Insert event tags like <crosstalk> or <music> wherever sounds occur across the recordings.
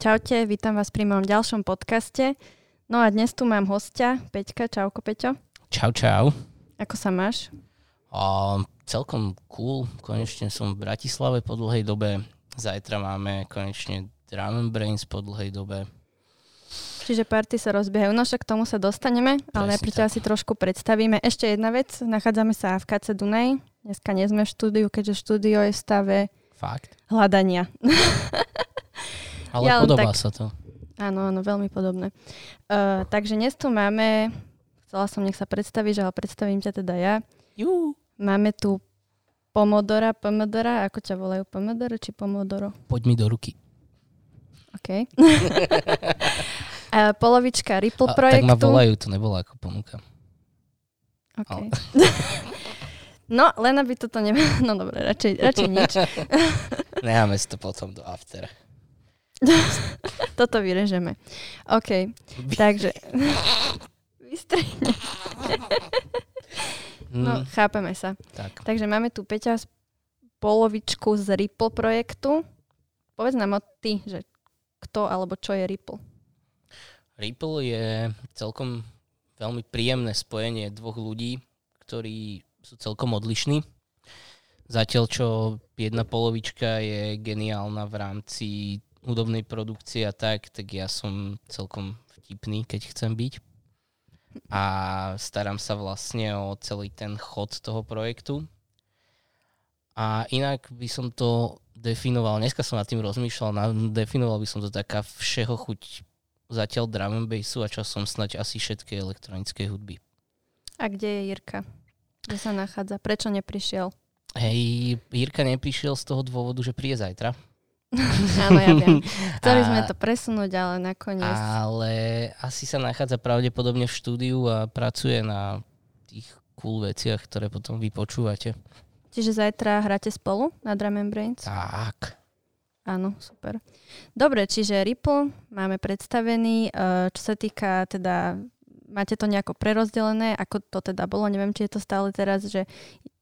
Čaute, vítam vás pri mojom ďalšom podcaste. No a dnes tu mám hostia, Peťka. Čauko, Peťo. Čau, čau. Ako sa máš? A, celkom cool. Konečne som v Bratislave po dlhej dobe. Zajtra máme konečne Drum Brains po dlhej dobe. Čiže party sa rozbiehajú. No však k tomu sa dostaneme, ale najprv ťa asi trošku predstavíme. Ešte jedna vec, nachádzame sa v KC Dunaj. Dneska nie sme v štúdiu, keďže štúdio je v stave Fakt. hľadania. <laughs> Ale Ja podobá tak- sa to. Áno, áno, veľmi podobné. Uh, takže dnes tu máme, chcela som, nech sa predstavíš, ale predstavím ťa teda ja. Jú. Máme tu Pomodora, Pomodora, ako ťa volajú, Pomodoro či Pomodoro? Poď mi do ruky. OK. <laughs> A polovička Ripple A, tak projektu. ma volajú, to nebolo ako ponuka. OK. <laughs> no, len aby toto ne... <laughs> No dobre, radšej, radšej nič. Necháme si to potom do after. Toto vyrežeme. OK, takže... <laughs> Vystrihne. No, Mm, chápeme sa. tak. Takže máme tu Peťa z polovičku z Ripple projektu. Povedz nám o ty, že kto alebo čo je Ripple. Ripple je celkom veľmi príjemné spojenie dvoch ľudí, ktorí sú celkom odlišní. Zatiaľ, čo jedna polovička je geniálna v rámci hudobnej produkcie a tak, tak ja som celkom vtipný, keď chcem byť. A starám sa vlastne o celý ten chod toho projektu. A inak by som to definoval, dneska som nad tým rozmýšľal, definoval by som to taká všeho chuť zatiaľ drum and bassu a časom snať asi všetkej elektronickej hudby. A kde je Jirka? Kde sa nachádza? Prečo neprišiel? Hej, Jirka neprišiel z toho dôvodu, že príde zajtra. <laughs> Áno, ja viem. <laughs> Chceli A- sme to presunúť, ale nakoniec... Ale asi sa nachádza pravdepodobne v štúdiu a pracuje na tých cool veciach, ktoré potom vy počúvate. Čiže zajtra hráte spolu na Drum and Brains? Tak. Áno, super. Dobre, čiže Ripple máme predstavený. eh, Čo sa týka teda, máte to nejako prerozdelené, ako to teda bolo, neviem, či je to stále teraz, že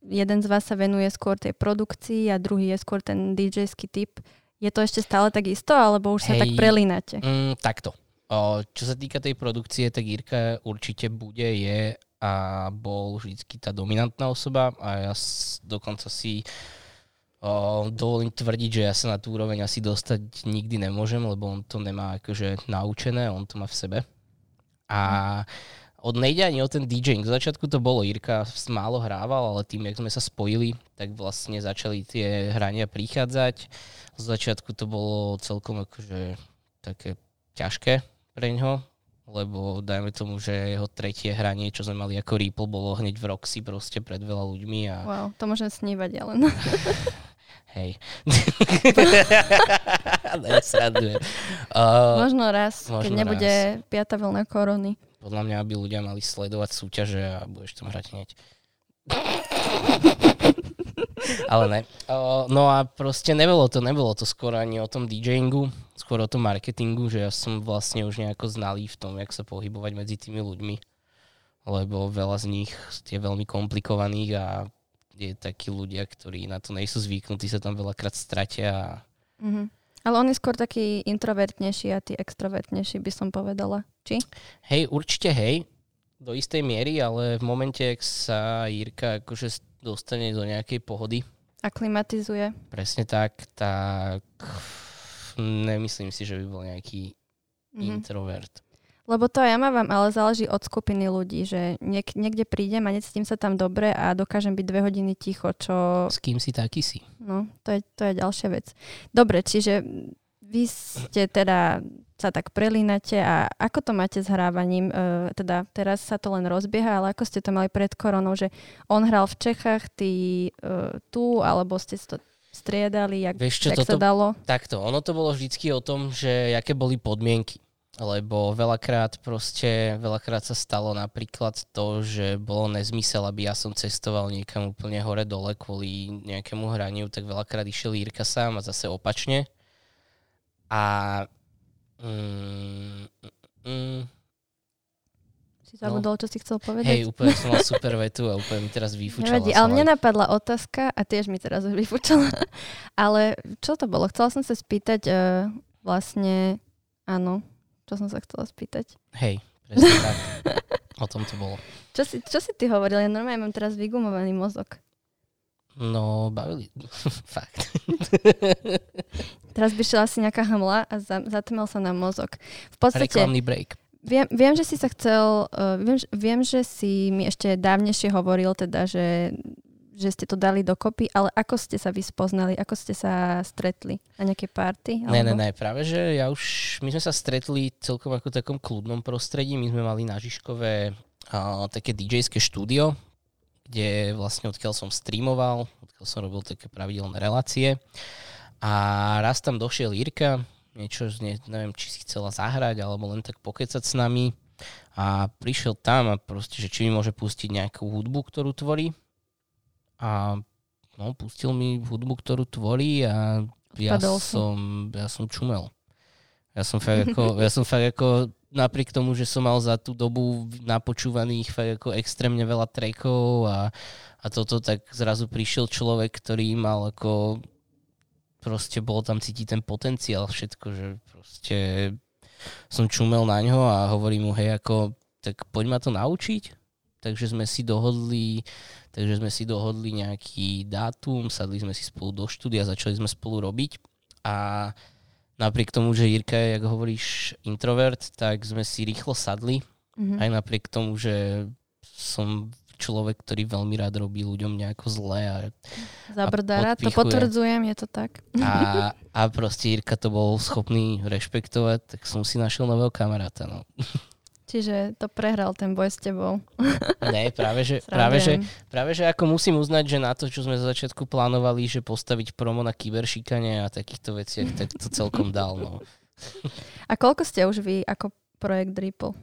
jeden z vás sa venuje skôr tej produkcii a druhý je skôr ten DJ-ský typ. Je to ešte stále tak isto, alebo už sa Hej. tak prelínate? Mm, takto. O, čo sa týka tej produkcie, tak Jirka určite bude, je a bol vždycky tá dominantná osoba a ja s, dokonca si o, dovolím tvrdiť, že ja sa na tú úroveň asi dostať nikdy nemôžem, lebo on to nemá akože naučené, on to má v sebe. A od nejde ani o ten DJing. Z začiatku to bolo, Jirka málo hrával, ale tým, jak sme sa spojili, tak vlastne začali tie hrania prichádzať. Z začiatku to bolo celkom akože také ťažké pre ňo, lebo dajme tomu, že jeho tretie hranie, čo sme mali ako Ripple, bolo hneď v Roxy proste pred veľa ľuďmi a Wow, to môžem snívať, ja len. <laughs> hej. <laughs> ne, srandujem. Uh, Možno raz, keď možno nebude piata vlna korony. podľa mňa by ľudia mali sledovať súťaže a budeš tam hrať hneď. <laughs> Ale ne. No a proste nebolo to, nebolo to skôr ani o tom DJingu, skôr o tom marketingu, že ja som vlastne už nejako znalý v tom, jak sa pohybovať medzi tými ľuďmi. Lebo veľa z nich je veľmi komplikovaných a je takí ľudia, ktorí na to nejsú zvyknutí, sa tam veľakrát stratia a Mhm. Ale on je skôr taký introvertnejší a ty extrovertnejší, by som povedala. Či? Hej, určite hej, do istej miery, ale v momente, ak sa Jirka akože dostane do nejakej pohody, Aklimatizuje. presne tak, tak nemyslím si, že by bol nejaký Mhm. introvert. Lebo to ja mám, ale záleží od skupiny ľudí, že niek- niekde prídem a necítim sa tam dobre a dokážem byť dve hodiny ticho, čo... S kým si taký si? No, to je, to je ďalšia vec. Dobre, čiže vy ste teda sa tak prelínate a ako to máte s hrávaním? E, teda teraz sa to len rozbieha, ale ako ste to mali pred koronou, že on hral v Čechách, ty e, tu, alebo ste to striedali, jak, Vieš čo, jak sa toto, dalo? takto, ono to bolo vždycky o tom, že aké boli podmienky. Lebo veľakrát proste, veľakrát sa stalo napríklad to, že bolo nezmysel, aby ja som cestoval niekam úplne hore dole kvôli nejakému hraniu, tak veľakrát išiel Jirka sám a zase opačne. A mm, mm, Si zabudol, čo si chcel povedať? hej, úplne som mal super vetu a úplne mi teraz vyfúčala. Nevadí, ale mne napadla otázka a tiež mi teraz <laughs> už vyfúčala. ale čo to bolo? Chcela som sa spýtať uh, vlastne, Áno, čo som sa chcela spýtať. Hej, presne tak. <laughs> O tom to bolo. Čo si, čo si ty hovoril? Ja normálne mám teraz vygumovaný mozog. No, bavili. <laughs> Fakt. <laughs> Teraz by šla asi nejaká hmla a za, zatmel sa nám mozog. V podstate, Reklamný break. viem, viem, že si sa chcel, uh, viem, viem, že si mi ešte dávnejšie hovoril, teda, že, že ste to dali dokopy, ale ako ste sa vy spoznali, ako ste sa stretli? Na nejaké party? Ne, ne, ne, práve že ja už, my sme sa stretli celkom ako takom kľudnom prostredí, my sme mali na Žižkové a, také DJ-ské štúdio, kde vlastne odkiaľ som streamoval, odkiaľ som robil také pravidelné relácie. A raz tam došiel Jirka, niečo, ne, neviem, či si chcela zahrať, alebo len tak pokecať s nami. A prišiel tam a proste, že či mi môže pustiť nejakú hudbu, ktorú tvorí. A no, pustil mi hudbu, ktorú tvorí a ja som, ja som čumel. Ja som fakt ako, ja som fakt ako napriek tomu, že som mal za tú dobu napočúvaných fakt ako extrémne veľa trackov a, a toto, tak zrazu prišiel človek, ktorý mal ako proste bolo tam cítiť ten potenciál všetko, že proste som čumel na ňo a hovorím mu, hej, ako, tak poď ma to naučiť. Takže sme si dohodli, takže sme si dohodli nejaký dátum, sadli sme si spolu do štúdia, začali sme spolu robiť a napriek tomu, že Jirka je, jak hovoríš, introvert, tak sme si rýchlo sadli, Mhm. aj napriek tomu, že som človek, ktorý veľmi rád robí ľuďom nejako zle a, Zabrdára, to potvrdzujem, je to tak. a, <laughs> a proste Jirka to bol schopný rešpektovať, tak som si našiel nového kamaráta. No. Čiže to prehral ten boj s tebou. <laughs> Ne, práve že, práve, že, práve že ako musím uznať, že na to, čo sme za začiatku plánovali, že postaviť promo na kyberšikane a takýchto veciach, tak to celkom dal. No. A koľko ste už vy ako projekt Ripple?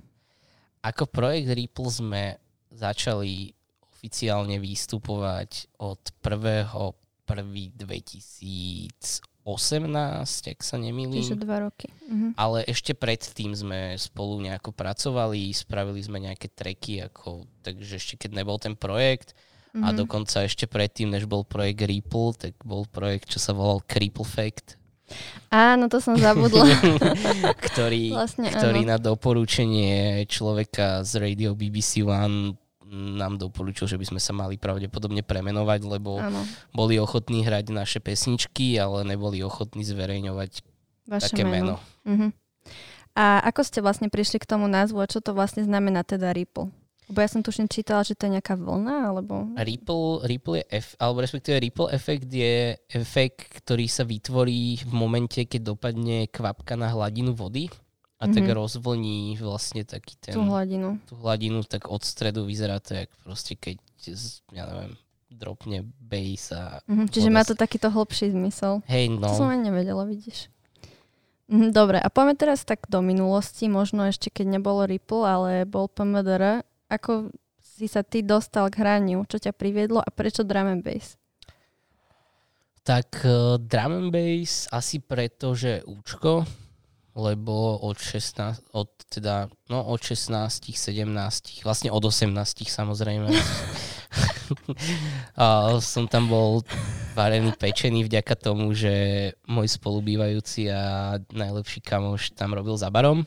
Ako projekt Ripple sme začali oficiálne vystupovať od 1.1.2018, ak sa nemýlim. Čiže dva roky. Mhm. Ale ešte predtým sme spolu nejako pracovali, spravili sme nejaké treky, ako, takže ešte keď nebol ten projekt a Mhm. dokonca ešte predtým, než bol projekt Ripple, tak bol projekt, čo sa volal Cripple Fact, Áno, to som zabudla. <laughs> ktorý, vlastne ktorý áno. na doporučenie človeka z Radio BBC One nám doporučil, že by sme sa mali pravdepodobne premenovať, lebo Áno, boli ochotní hrať naše pesničky, ale neboli ochotní zverejňovať vaše také meno. meno. Mhm. A ako ste vlastne prišli k tomu názvu a čo to vlastne znamená teda Ripple? Lebo ja som tuším čítala, že to je nejaká vlna, alebo... Ripple, Ripple je F, alebo respektíve Ripple efekt je efekt, ktorý sa vytvorí v momente, keď dopadne kvapka na hladinu vody a tak Mhm. rozvlní vlastne taký ten, Tú hladinu. tú hladinu, tak od stredu vyzerá to, jak proste keď, ja neviem, dropne bass a Mhm, čiže voda má to takýto hlbší zmysel. hej, To som no, ani nevedela, vidíš. Mhm, Dobre, a poďme teraz tak do minulosti, možno ešte keď nebolo Ripple, ale bol PMDR. Ako si sa ty dostal k hraniu? Čo ťa priviedlo a prečo drum and bass? tak uh, drum and bass asi preto, že účko, lebo od 16, od teda, no od 16, 17, vlastne od 18 samozrejme. <laughs> a som tam bol varený pečený vďaka tomu, že môj spolubývajúci a najlepší kamoš tam robil za barom.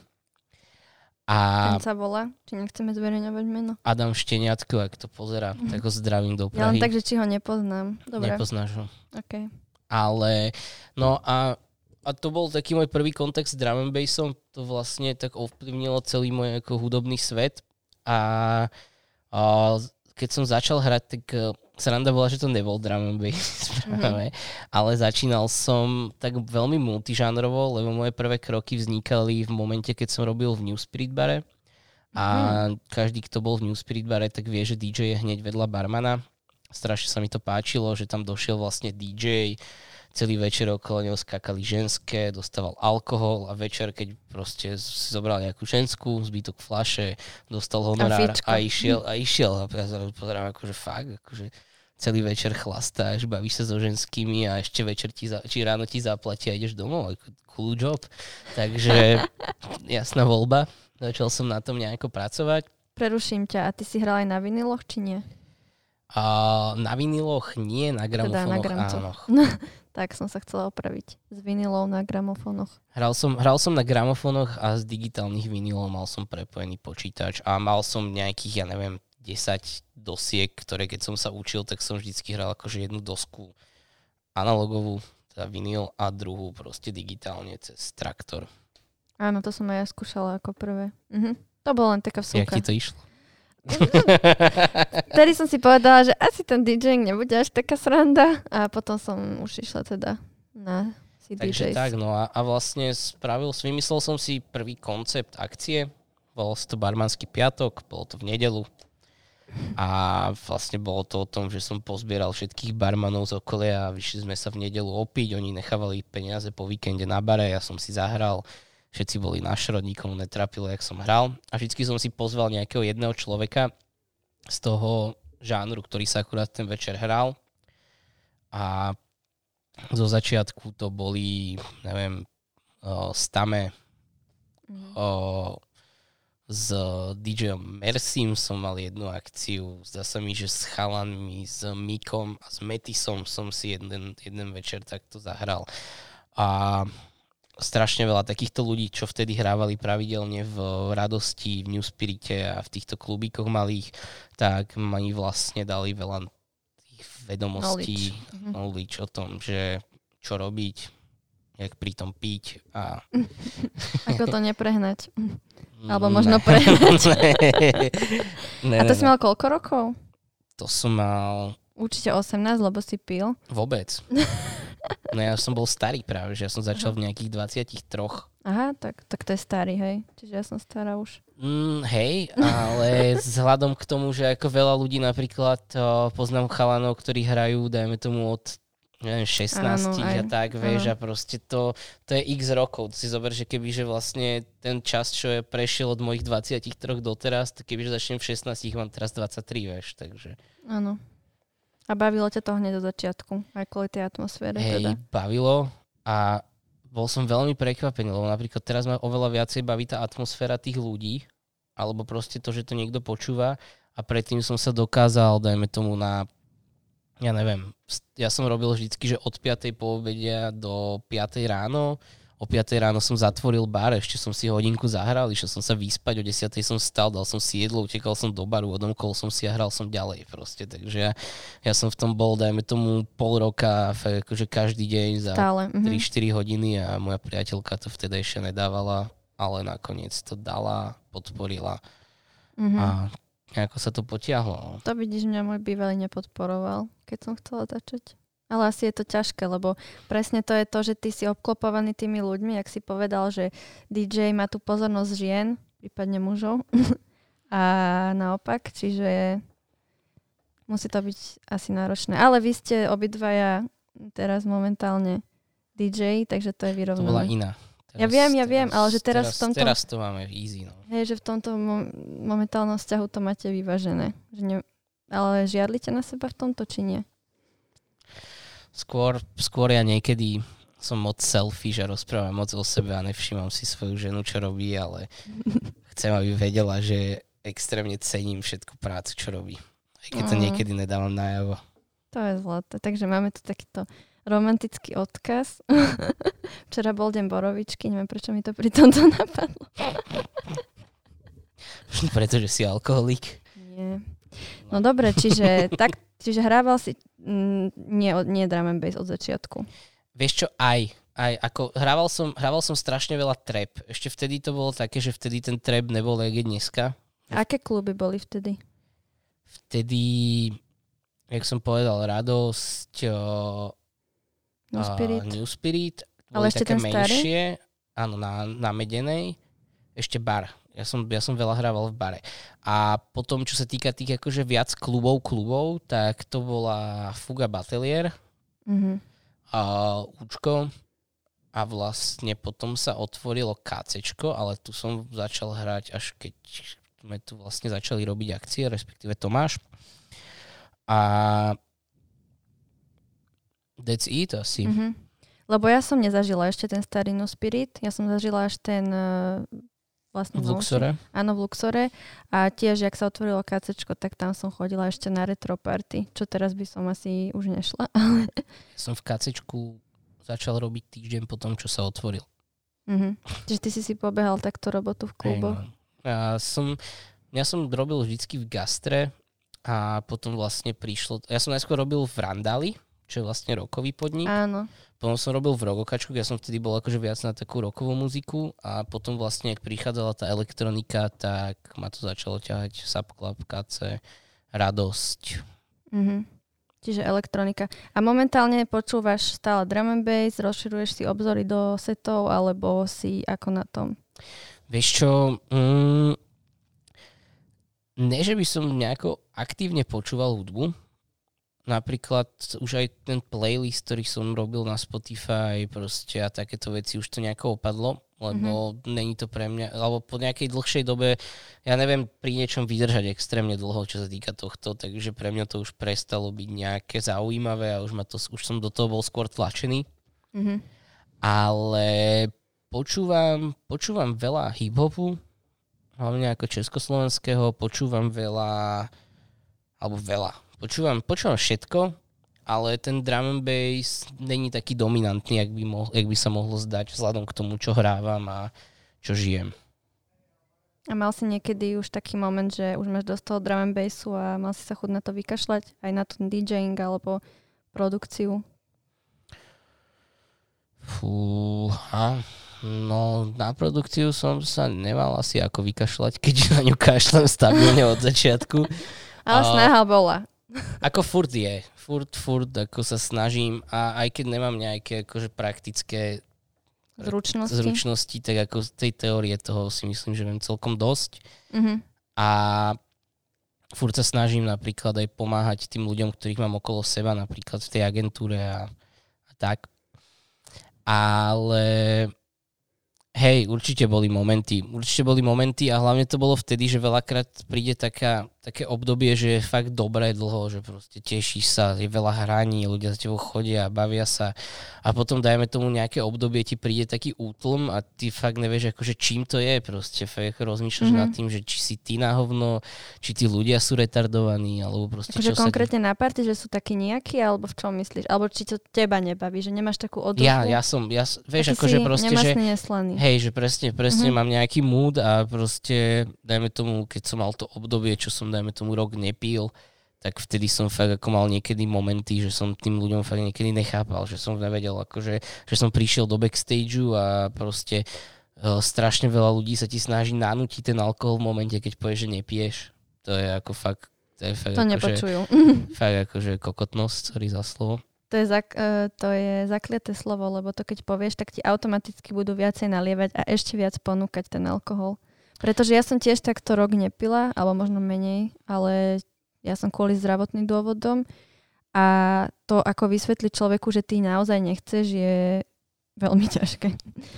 A Ten sa volá? Či nechceme zverejňovať meno? Adam Šteniatko, ak to pozera, tak ho zdravím do Ja len Prahy. tak, že či ho nepoznám. Dobre, Nepoznáš ho. okay. Ale, no a, a to bol taký môj prvý kontakt s drum and bassom, to vlastne tak ovplyvnilo celý môj ako hudobný svet. A, a keď som začal hrať, tak eh, sranda bola, že to nebol drum and bass <laughs> práve, ale začínal som tak veľmi multižánrovo, lebo moje prvé kroky vznikali v momente, keď som robil v New Spirit bare. A každý, kto bol v New Spirit bare, tak vie, že DJ je hneď vedľa barmana. Strašne sa mi to páčilo, že tam došiel vlastne DJ, celý večer okolo neho skakali ženské, dostával alkohol a večer, keď proste si zobral nejakú ženskú, zbytok flaše, dostal honorár fičko. a, išiel a išiel a ja pozerám akože fakt, akože celý večer chlastáš, bavíš sa so ženskými a ešte večer ti, za, či ráno ti zaplatia a ideš domov, cool job. Takže <laughs> jasná voľba, začal som na tom nejako pracovať. Preruším ťa. A ty si hral aj na viniloch, či nie? A na viniloch nie, na gramofónoch Teda na áno. <laughs> Tak som sa chcela opraviť. Z vinilov na gramofónoch. Hral som, hral som na gramofónoch a z digitálnych vinilov mal som prepojený počítač a mal som nejakých, ja neviem, 10 dosiek, ktoré keď som sa učil, tak som vždycky hral akože jednu dosku analogovú, teda vinyl a druhú proste digitálne cez traktor. Áno, to som aj ja skúšala ako prvé. Mhm. To bola len taká Jak vsúka. ti to išlo? <laughs> Vtedy som si povedala, že asi ten DJing nebude až taká sranda a potom som už išla teda na si Takže DJs. tak, no a, a vlastne spravil, vymyslel som si prvý koncept akcie, bol to barmanský piatok, bolo to v nedelu a vlastne bolo to o tom, že som pozbieral všetkých barmanov z okolia a vyšli sme sa v nedelu opiť, oni nechávali peniaze po víkende na bare, ja som si zahral, všetci boli na šrot, nikomu netrapilo, jak som hral a vždycky som si pozval nejakého jedného človeka z toho žánru, ktorý sa akurát ten večer hral a zo začiatku to boli, neviem, o, Stame, Mhm. o, s DJom Mersim som mal jednu akciu, zdá sa mi, že s chalanmi, s Mikom a s Metisom som si jeden, jeden večer takto zahral. A strašne veľa takýchto ľudí, čo vtedy hrávali pravidelne v Radosti, v New Spirite a v týchto klubíkoch malých, tak mi vlastne dali veľa tých vedomostí, Mhm. knowledge o tom, že čo robiť, jak pri tom piť a... <laughs> Ako to neprehnať. Alebo Mm, možno <laughs> ne. prehnať. ne, A to ne, si ne. mal koľko rokov? To som mal Určite 18, lebo si pil. vôbec. <laughs> No ja som bol starý práve, že ja som začal v nejakých 23. Aha, tak, tak to je starý, hej. Čiže ja som stará už. Mm, hej, ale <laughs> vzhľadom k tomu, že ako veľa ľudí napríklad o, poznám chalanov, ktorí hrajú, dajme tomu od neviem, 16 Áno, a aj. tak, vieš, Áno. a proste to, to je x rokov. Si zober, že keby, že vlastne ten čas, čo je prešiel od mojich 23 doteraz, tak keby, že začnem v 16, ich mám teraz 23, vieš, takže Áno. A bavilo ťa to hneď od začiatku, aj kvôli tej atmosfére hej, teda. bavilo a bol som veľmi prekvapený, lebo napríklad teraz ma oveľa viacej baví tá atmosféra tých ľudí, alebo proste to, že to niekto počúva a predtým som sa dokázal, dajme tomu na ja neviem, ja som robil vždycky, že od 5. po obedia do 5. ráno, o 5. ráno som zatvoril bar, ešte som si hodinku zahral, išiel som sa vyspať, o 10. som stal, dal som si jedlo, utekal som do baru, odomkol som si a hral som ďalej proste, takže ja, ja som v tom bol, dajme tomu pol roka, akože každý deň za Stále. Mhm. 3-4 hodiny a moja priateľka to vtedy ešte nedávala, ale nakoniec to dala, podporila Mhm. a nejako sa to potiahlo. no. To vidíš, mňa môj bývalý nepodporoval, keď som chcela začať. Ale asi je to ťažké, lebo presne to je to, že ty si obklopovaný tými ľuďmi, ak si povedal, že DJ má tu pozornosť žien, prípadne mužov. <laughs> A naopak, čiže musí to byť asi náročné. Ale vy ste obidvaja teraz momentálne DJ, takže to je To bola vyrovnané. iná. Ja viem, ja viem, ale že teraz v tomto- Teraz to máme easy, no. Hej, že v tomto mo- momentálnom vzťahu to máte vyvážené. Že ne, ale žiadlite na seba v tomto, či nie? Skôr, skôr ja niekedy som moc selfish a rozprávam moc o sebe a nevšímam si svoju ženu, čo robí, ale <laughs> chcem, aby vedela, že extrémne cením všetku prácu, čo robí. Aj keď to niekedy nedávam najavo. To je zlaté. Takže máme tu takýto romantický odkaz. <laughs> Včera bol deň borovičky, neviem prečo mi to pri tomto napadlo. Pretože si alkoholik. Nie. No dobre, čiže, tak, čiže hrával si mm, nie, nie drum and bass od začiatku. Vieš čo, aj. Aj ako hrával som, hrával som strašne veľa trap. Ešte vtedy to bolo také, že vtedy ten trap nebol jak je dneska. Aké kluby boli vtedy? Vtedy, jak som povedal, radosť, o, No Spirit? A New Spirit. Ale ešte také ten starý? menšie, áno, na, na Medenej. Ešte bar. Ja som, ja som veľa hrával v bare. A potom, čo sa týka tých akože viac klubov, klubov, tak to bola Fuga Batelier Mhm. a Účko. A vlastne potom sa otvorilo KCčko, ale tu som začal hrať až keď sme tu vlastne začali robiť akcie, respektíve Tomáš. A that's it asi. Mhm. Lebo ja som nezažila ešte ten starý No Spirit, ja som zažila až ten uh, vlastne V Luxore? Áno, v Luxore. A tiež, jak sa otvorilo KCčko, tak tam som chodila ešte na retro party, čo teraz by som asi už nešla. <laughs> Som v KCčku začal robiť týždeň po tom, čo sa otvoril. Mhm. Čiže ty si si pobehal takto robotu v kluboch. No. Ja som, ja som robil vždycky v gastre a potom vlastne prišlo, ja som najskôr robil v Randali, čo je vlastne rokový podnik. Áno. Potom som robil v Rogokačku, ja som vtedy bol akože viac na takú rokovú muziku a potom vlastne, ak prichádzala tá elektronika, tak ma to začalo ťahať Subclub, KC, Radosť. Mhm. Čiže elektronika. A momentálne počúvaš stále drum and bass, rozširuješ si obzory do setov, alebo si ako na tom? Vieš čo, mm, ne, že by som nejako aktívne počúval hudbu, napríklad už aj ten playlist, ktorý som robil na Spotify proste a takéto veci už to nejako opadlo, lebo mm-hmm. není to pre mňa, alebo po nejakej dlhšej dobe, ja neviem pri niečom vydržať extrémne dlho, čo sa týka tohto, takže pre mňa to už prestalo byť nejaké zaujímavé a už, ma to, už som do toho bol skôr tlačený. Mm-hmm. Ale počúvam, počúvam veľa hip-hopu, hlavne ako československého, počúvam veľa, alebo veľa, Počúvam, počúvam všetko, ale ten drum and bass není taký dominantný, jak by, mohol, jak by sa mohlo zdať vzhľadom k tomu, čo hrávam a čo žijem. A mal si niekedy už taký moment, že už máš dosť toho drum and bassu a mal si sa chud na to vykašľať? Aj na ten DJing alebo produkciu? Fúha, no na produkciu som sa nemal asi ako vykašľať, keďže <laughs> na ňu kašľam stabilne od začiatku. <laughs> Ale snaha bola. Ako furt je. Furt, furt, ako sa snažím a aj keď nemám nejaké akože praktické zručnosti. zručnosti, tak ako z tej teórie toho si myslím, že viem celkom dosť. Mm-hmm. A furt sa snažím napríklad aj pomáhať tým ľuďom, ktorých mám okolo seba, napríklad v tej agentúre a, a tak. Ale Hej, určite boli momenty. Určite boli momenty a hlavne to bolo vtedy, že veľakrát príde taká, také obdobie, že je fakt dobré dlho, že proste tešíš sa, je veľa hraní, ľudia za tebou chodia, bavia sa a potom dajme tomu nejaké obdobie, ti príde taký útlm a ty fakt nevieš akože čím to je proste, fakt rozmýšľaš mm-hmm. nad tým, že či si ty na hovno, či tí ľudia sú retardovaní, alebo proste akože čo konkrétne sa... na party, že sú takí nejakí, alebo v čom myslíš? Alebo či to teba nebaví, že nemáš takú odozvu? Ja, ja som, ja, vieš, akože proste, že... Neslaný. Hej, že presne, presne mm-hmm. mám nejaký mood a proste, dajme tomu, keď som mal to obdobie, čo som, dajme tomu, rok nepil, tak vtedy som fakt ako mal niekedy momenty, že som tým ľuďom fakt niekedy nechápal, že som nevedel, akože, že som prišiel do backstageu a proste uh, strašne veľa ľudí sa ti snaží nanútiť ten alkohol v momente, keď povieš, že nepiješ. To je ako fakt, to je fakt to ako, nepočujú. <laughs> Že, fakt akože kokotnosť, sorry za slovo. To je, zak, uh, to je zakliaté slovo, lebo to keď povieš, tak ti automaticky budú viacej nalievať a ešte viac ponúkať ten alkohol. Pretože ja som tiež takto rok nepila, alebo možno menej, ale ja som kvôli zdravotným dôvodom a to, ako vysvetliť človeku, že ty naozaj nechceš, je veľmi <laughs> ťažké.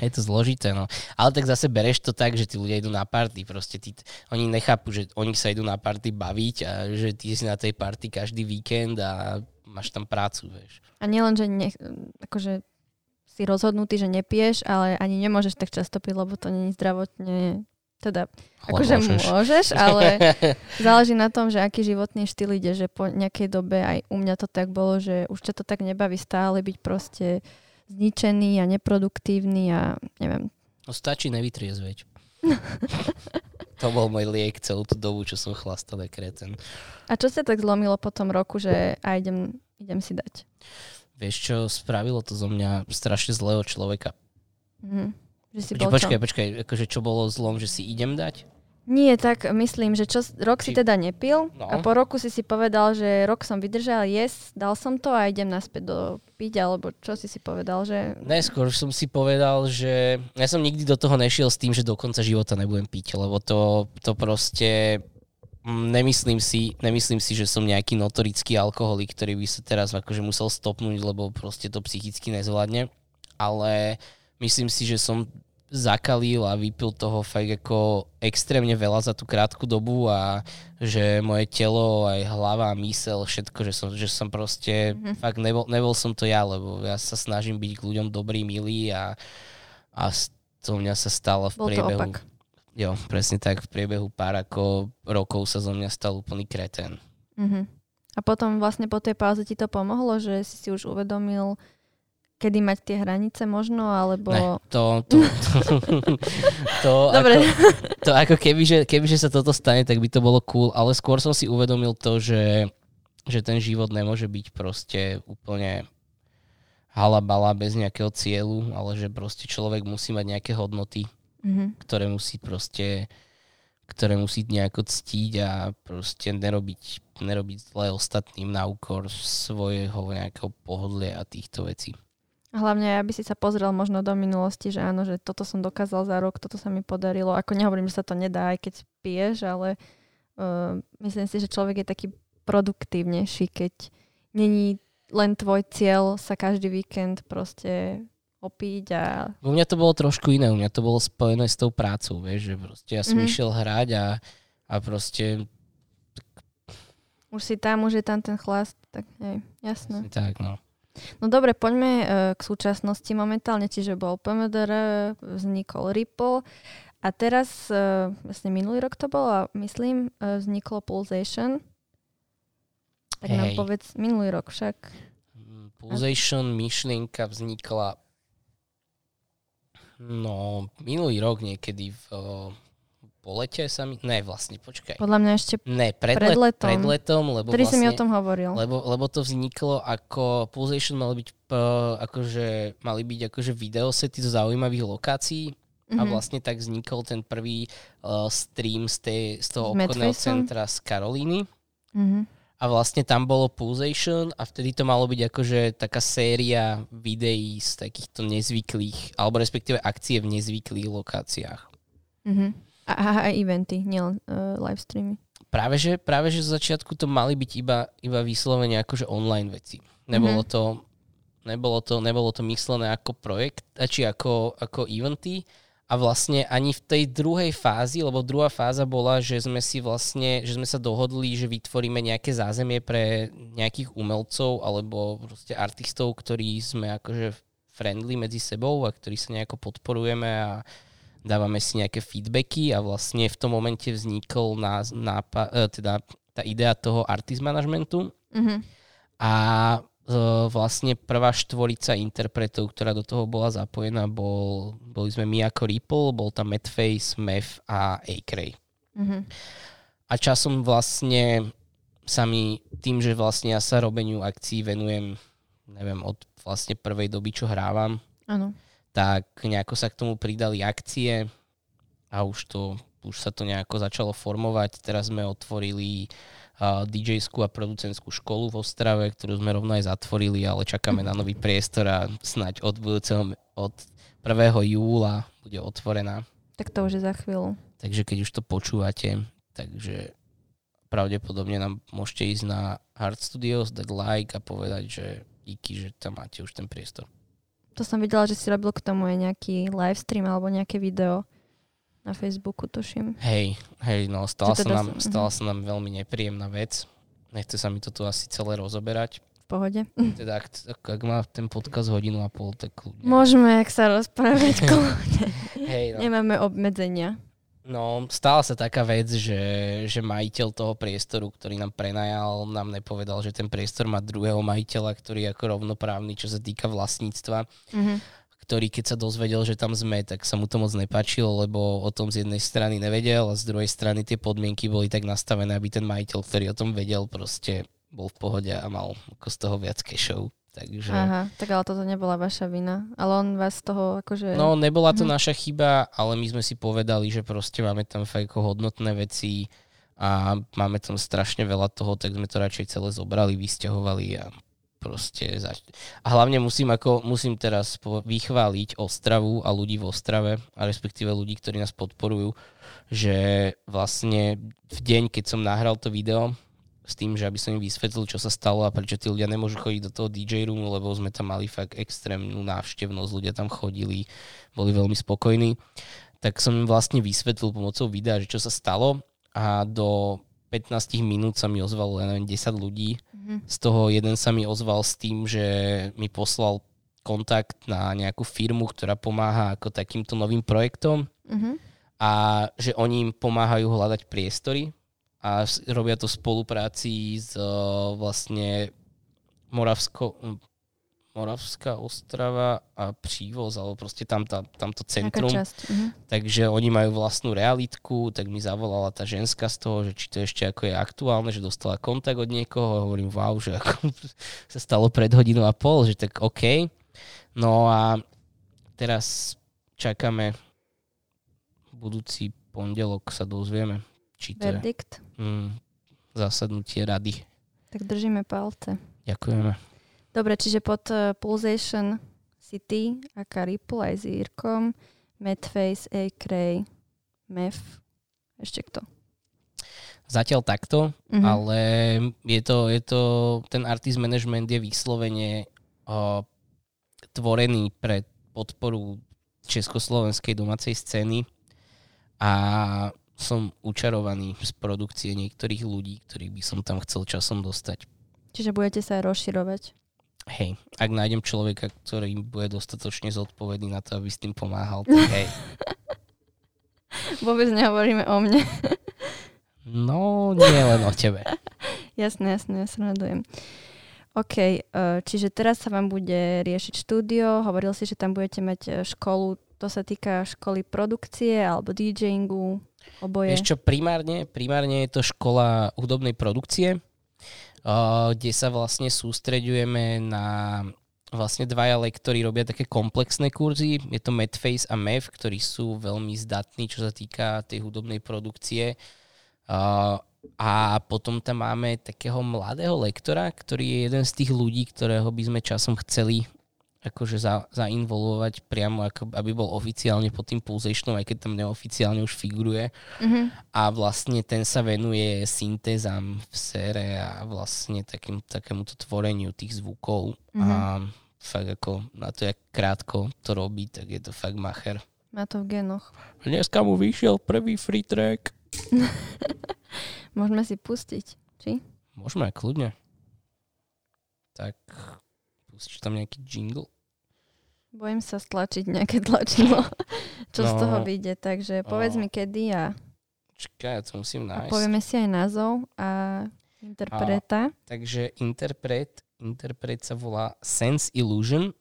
Je to zložité, no. Ale tak zase bereš to tak, že tí ľudia idú na party, proste tí, oni nechápu, že oni sa idú na party baviť a že ty si na tej party každý víkend a máš tam prácu, vieš. A nielen, že nech, akože si rozhodnutý, že nepiješ, ale ani nemôžeš tak často piť, lebo to není zdravotne teda, ale akože môžeš. môžeš, <laughs> ale záleží na tom, že aký životný štýl ide, že po nejakej dobe aj u mňa to tak bolo, že už ťa to tak nebaví stále byť proste zničený a neproduktívny a neviem. No stačí nevytriezveť. <laughs> to bol môj liek celú tú dobu, čo som chlastal kreten. A čo sa tak zlomilo po tom roku, že a idem, idem si dať? Vieš čo, spravilo to zo mňa strašne zlého človeka. Mhm. Že si Poč- bol počkaj, čo? počkaj, akože čo bolo zlom, že si idem dať? Nie, tak myslím, že čo, rok si teda nepil No. a po roku si si povedal, že rok som vydržal, yes, dal som to a idem naspäť do piť, alebo čo si si povedal, že... Neskôr som si povedal, že ja som nikdy do toho nešiel s tým, že do konca života nebudem piť, lebo to, to proste mm, nemyslím si, nemyslím si, že som nejaký notorický alkoholik, ktorý by sa teraz akože musel stopnúť, lebo proste to psychicky nezvládne. Ale myslím si, že som zakalil a vypil toho fakt ako extrémne veľa za tú krátku dobu a že moje telo, aj hlava, mysel, všetko, že som, že som proste, Mhm. mm-hmm. fakt nebol, nebol som to ja, lebo ja sa snažím byť k ľuďom dobrý, milý a, a to mňa sa stalo v Bol priebehu. opak. Jo, presne tak, v priebehu pár ako rokov sa zo mňa stal úplný kretén. Uh-huh. A potom vlastne po tej pauze ti to pomohlo, že si si už uvedomil, kedy mať tie hranice možno, alebo... Ne, to, to, to, to, <laughs> Dobre. Ako, to ako keby, že, keby, že sa toto stane, tak by to bolo cool, ale skôr som si uvedomil to, že, že ten život nemôže byť proste úplne halabala bez nejakého cieľu, ale že proste človek musí mať nejaké hodnoty, uh-huh. ktoré musí proste ktoré musí nejako ctiť a proste nerobiť, nerobiť zle ostatným na úkor svojho nejakého pohodlia a týchto vecí. Hlavne, aby si sa pozrel možno do minulosti, že áno, že toto som dokázal za rok, toto sa mi podarilo. Ako nehovorím, že sa to nedá, aj keď piješ, ale uh, myslím si, že človek je taký produktívnejší, keď není len tvoj cieľ sa každý víkend proste opiť a... U mňa to bolo trošku iné, u mňa to bolo spojené s tou prácou, vieš, že proste ja som mm-hmm. išiel hrať a, a proste... Už si tam, už je tam ten chlast, tak hej, jasné. Tak, no. No dobre, poďme uh, k súčasnosti momentálne, čiže bol PMDR, vznikol Ripple a teraz, uh, vlastne minulý rok to bolo, myslím, uh, vzniklo Pulsation. Tak Hej. nám povedz, minulý rok však. Pulsation myšlienka vznikla no, minulý rok niekedy v po lete sa mi... Ne, vlastne, počkaj. Podľa mňa ešte ne, pred, pred letom. Pred letom, lebo Ktorý vlastne, si mi o tom hovoril. Lebo, lebo to vzniklo ako... Pulsation mal byť, uh, akože, mali byť akože videosety zo zaujímavých lokácií mm-hmm. a mhm. vlastne tak vznikol ten prvý uh, stream z, tej, z toho obchodného centra z Karolíny. Mm-hmm. A vlastne tam bolo Pulsation a vtedy to malo byť akože taká séria videí z takýchto nezvyklých, alebo respektíve akcie v nezvyklých lokáciách. Mm-hmm. A, a eventy, nielen uh, live streamy. Práve že, práve, že z začiatku to mali byť iba, iba vyslovene akože online veci. Nebolo mm-hmm. to nebolo to, nebolo to myslené ako projekt, či ako, ako eventy a vlastne ani v tej druhej fázi, lebo druhá fáza bola, že sme si vlastne, že sme sa dohodli, že vytvoríme nejaké zázemie pre nejakých umelcov alebo proste artistov, ktorí sme akože friendly medzi sebou a ktorí sa nejako podporujeme a dávame si nejaké feedbacky a vlastne v tom momente vznikol nás, nápa, e, teda tá idea toho artist managementu mm-hmm. a e, vlastne prvá štvorica interpretov, ktorá do toho bola zapojená, bol, boli sme my ako Ripple, bol tam Madface, Mev a Acray. Mm-hmm. A časom vlastne sa mi tým, že vlastne ja sa robeniu akcií venujem, neviem, od vlastne prvej doby, čo hrávam, ano tak nejako sa k tomu pridali akcie a už, to, už sa to nejako začalo formovať. Teraz sme otvorili uh, DJ-skú a producentskú školu v Ostrave, ktorú sme rovno aj zatvorili, ale čakáme na nový priestor a snať od budúceho, od 1. júla bude otvorená. Tak to už je za chvíľu. Takže keď už to počúvate, takže pravdepodobne nám môžete ísť na Hard Studios, dať like a povedať, že díky, že tam máte už ten priestor. To som videla, že si robil k tomu aj nejaký live stream alebo nejaké video na Facebooku, tuším. Hej, hej, no stala, teda sa, nám, som, stala uh-huh. sa nám veľmi nepríjemná vec. Nechce sa mi to tu asi celé rozoberať. V pohode. <laughs> Teda ak, ak, ak má ten podcast hodinu a pol, tak kľudne. Môžeme, ak sa rozprávať <laughs> kľudne. hej, no. Nemáme obmedzenia. No, stala sa taká vec, že, že majiteľ toho priestoru, ktorý nám prenajal, nám nepovedal, že ten priestor má druhého majiteľa, ktorý je ako rovnoprávny, čo sa týka vlastníctva. Mm-hmm ktorý keď sa dozvedel, že tam sme, tak sa mu to moc nepačilo, lebo o tom z jednej strany nevedel a z druhej strany tie podmienky boli tak nastavené, aby ten majiteľ, ktorý o tom vedel, proste bol v pohode a mal ako z toho viac cashov. Takže... Aha, tak ale toto nebola vaša vina. Ale on vás z toho akože... No, nebola to hm. naša chyba, ale my sme si povedali, že proste máme tam fakt hodnotné veci a máme tam strašne veľa toho, tak sme to radšej celé zobrali, vysťahovali a proste zač- A hlavne musím, ako, musím teraz vychváliť Ostravu a ľudí v Ostrave a respektíve ľudí, ktorí nás podporujú, že vlastne v deň, keď som nahral to video, s tým, že aby som im vysvetlil, čo sa stalo a prečo tí ľudia nemôžu chodiť do toho DJ roomu, lebo sme tam mali fakt extrémnu návštevnosť, ľudia tam chodili, boli veľmi spokojní. Tak som im vlastne vysvetlil pomocou videa, že čo sa stalo a do 15 minút sa mi ozvalo, ja neviem, 10 ľudí. Mm-hmm. Z toho jeden sa mi ozval s tým, že mi poslal kontakt na nejakú firmu, ktorá pomáha ako takýmto novým projektom. Mm-hmm a že oni im pomáhajú hľadať priestory a robia to v spolupráci s uh, vlastne Moravsko, Moravská Ostrava a Přívoz, alebo proste tam, tam, tamto Nejaká centrum. Mhm. Takže oni majú vlastnú realitku, tak mi zavolala tá ženská z toho, že či to ešte ako je aktuálne, že dostala kontakt od niekoho a hovorím, wow, že ako <laughs> sa stalo pred hodinou a pol, že tak OK. No a teraz čakáme budúci pondelok sa dozvieme, či to je Verdikt. Mm, zasadnutie rady. Tak držíme palce. Ďakujeme. Dobre, čiže pod uh, Pulsation City, aká Ripple aj s Jirkom, Madface, A-Cray, Mef, ešte kto? Zatiaľ takto, Mhm. ale je to, je to, ten artist management je vyslovene o, tvorený pre podporu československej domácej scény a som učarovaný z produkcie niektorých ľudí, ktorých by som tam chcel časom dostať. Čiže budete sa aj rozširovať. Hej, ak nájdem človeka, ktorý bude dostatočne zodpovedný na to, aby s tým pomáhal, tak hej. <laughs> Vôbec nehovoríme o mne. No, nie len o tebe. <laughs> jasné, jasné, ja sa radujem. OK, eh, čiže teraz sa vám bude riešiť štúdio. Hovoril si, že tam budete mať eh, školu, to sa týka školy produkcie alebo DJingu, oboje. Čo, primárne, primárne je to škola hudobnej produkcie, kde sa vlastne sústreďujeme na vlastne dvaja lektori robia také komplexné kurzy. Je to Madface a Mev, ktorí sú veľmi zdatní, čo sa týka tej hudobnej produkcie. A potom tam máme takého mladého lektora, ktorý je jeden z tých ľudí, ktorého by sme časom chceli akože za, zainvolovať priamo, ako, aby bol oficiálne pod tým pulsationom, aj keď tam neoficiálne už figuruje Mhm. a vlastne ten sa venuje syntézam v sére a vlastne takým, takémuto tvoreniu tých zvukov Mhm. a fakt ako na to, jak krátko to robí, tak je to fakt macher. Má to v genoch. Dneska mu vyšiel prvý free track. <laughs> Môžeme si pustiť. Či? Môžeme, kľudne. Tak pustíš tam nejaký jingle? Bojím sa stlačiť nejaké tlačidlo, <laughs> čo z No. toho vyjde. Takže povedz No. mi kedy a, Čakaj, ja to musím a nájsť. povieme si aj názov a interpreta. Takže interpret, interpret sa volá Sense Illusion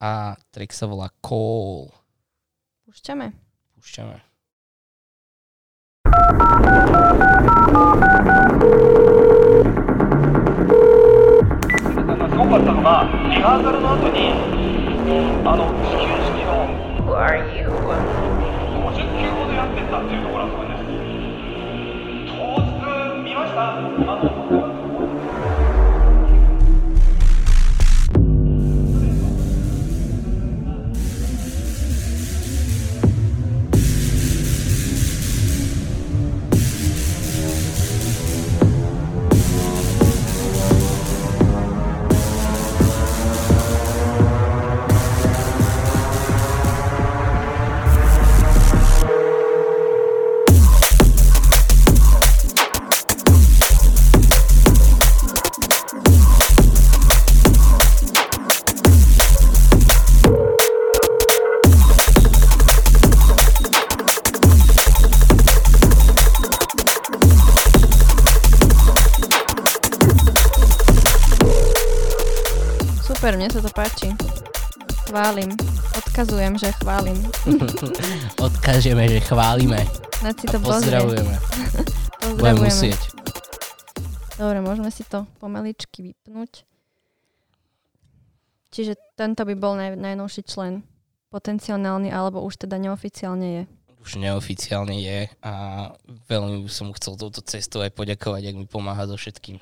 a track sa volá Call. Púšťame. Púšťame. さんかったのがリハーサルの後にあの始球式の Who are you? 50球ほどやってったっていうところがすごいんです当日見ましたあの Že chválim. <laughs> Odkážeme, že chválime Snad si to pozrie. pozdravujeme. Budem <laughs> Pozdravujeme. musieť. Dobre, môžeme si to pomaličky vypnúť. Čiže tento by bol naj, najnovší člen. Potenciálny, alebo už teda neoficiálne je. Už neoficiálne je a veľmi som mu chcel touto cestou aj poďakovať, ak mi pomáha so všetkým.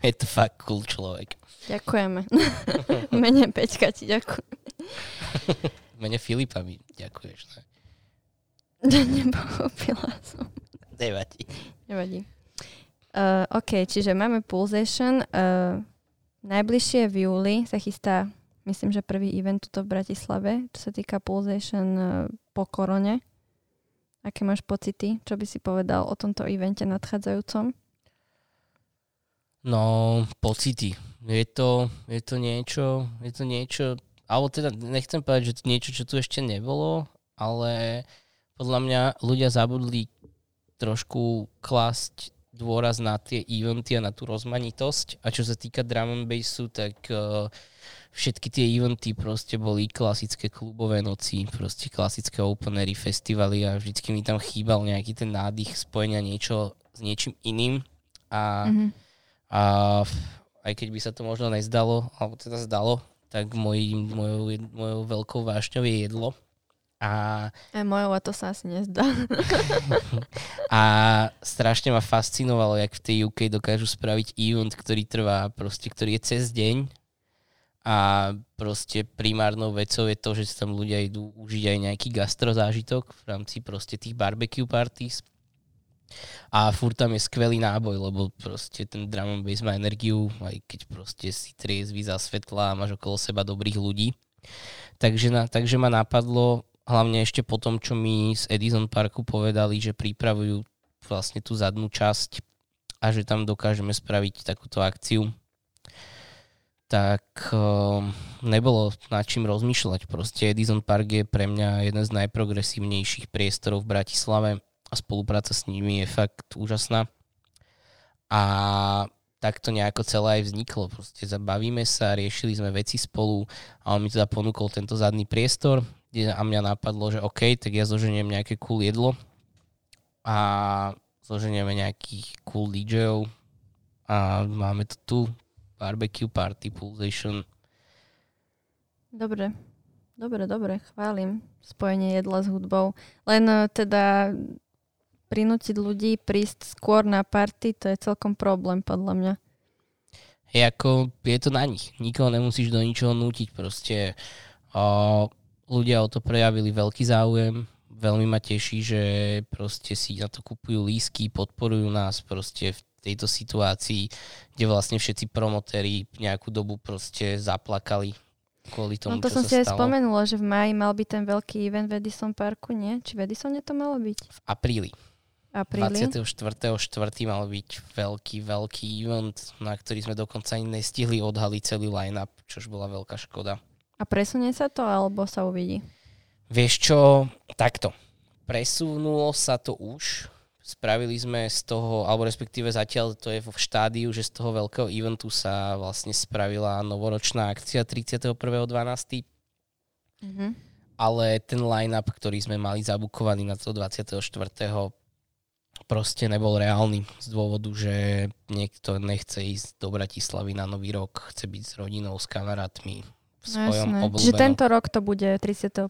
Je to fakt cool človek. Ďakujeme. <laughs> Mene Peťka ti ďakujem. <laughs> Mene Filipa mi ďakuješ. Ne? <laughs> Nepochopila som. Nevadí. Nevadí. Uh, OK, čiže máme Pulsation. Uh, najbližšie v júli sa chystá, myslím, že prvý event tuto v Bratislave, čo sa týka Pulsation uh, po korone. Aké máš pocity? Čo by si povedal o tomto evente nadchádzajúcom? No, pocity. Je to, je to niečo, je to niečo, alebo teda nechcem povedať, že to niečo, čo tu ešte nebolo, ale podľa mňa ľudia zabudli trošku klásť dôraz na tie eventy a na tú rozmanitosť. A čo sa týka drum and bassu, tak uh, všetky tie eventy proste boli klasické klubové noci, proste klasické openery, festivaly a vždycky mi tam chýbal nejaký ten nádych spojenia niečo s niečím iným. A, mm-hmm. a aj keď by sa to možno nezdalo, alebo teda zdalo, tak moj, mojou, mojou veľkou vášňou je jedlo. A, a mojou a to sa asi nezdá. <laughs> a strašne ma fascinovalo, jak v tej UK dokážu spraviť event, ktorý trvá, proste, ktorý je cez deň a proste primárnou vecou je to, že sa tam ľudia idú užiť aj nejaký gastrozážitok v rámci proste tých barbecue parties. A furt tam je skvelý náboj, lebo proste ten drum and bass má energiu, aj keď proste si triezvy za svetla a máš okolo seba dobrých ľudí. Takže, na, takže ma napadlo hlavne ešte po tom, čo mi z Edison Parku povedali, že pripravujú vlastne tú zadnú časť a že tam dokážeme spraviť takúto akciu, tak uh, nebolo nad čím rozmýšľať. Proste Edison Park je pre mňa jeden z najprogresívnejších priestorov v Bratislave a spolupráca s nimi je fakt úžasná. A tak to nejako celé aj vzniklo. Proste zabavíme sa, riešili sme veci spolu a on mi teda ponúkol tento zadný priestor, a mňa napadlo, že OK, tak ja zoženiem nejaké cool jedlo a zoženieme nejakých cool DJov a máme to tu barbecue party, pulsation. Dobre, dobre, dobre, chválim spojenie jedla s hudbou. Len eh, teda prinútiť ľudí prísť skôr na party, to je celkom problém podľa mňa. Je ako, je to na nich. Nikoho nemusíš do ničoho nútiť. Proste o, ľudia o to prejavili veľký záujem. Veľmi ma teší, že proste si na to kupujú lísky, podporujú nás proste v tejto situácii, kde vlastne všetci promotéri nejakú dobu proste zaplakali kvôli tomu, No to som si aj stalo. spomenula, že v maji mal byť ten veľký event v Edison Parku, nie? Či v Edisone to malo byť? V apríli. Apríli? 24.4. mal byť veľký, veľký event, na ktorý sme dokonca ani nestihli odhaliť celý line-up, čož bola veľká škoda. A presunie sa to, alebo sa uvidí? Vieš čo, takto. Presunulo sa to už. Spravili sme z toho, alebo respektíve zatiaľ to je v štádiu, že z toho veľkého eventu sa vlastne spravila novoročná akcia 31.12. Mhm. Ale ten line-up, ktorý sme mali zabukovaný na to 24. proste nebol reálny z dôvodu, že niekto nechce ísť do Bratislavy na Nový rok, chce byť s rodinou, s kamarátmi, v No svojom jasné. obľúbenom. Tento rok to bude 31.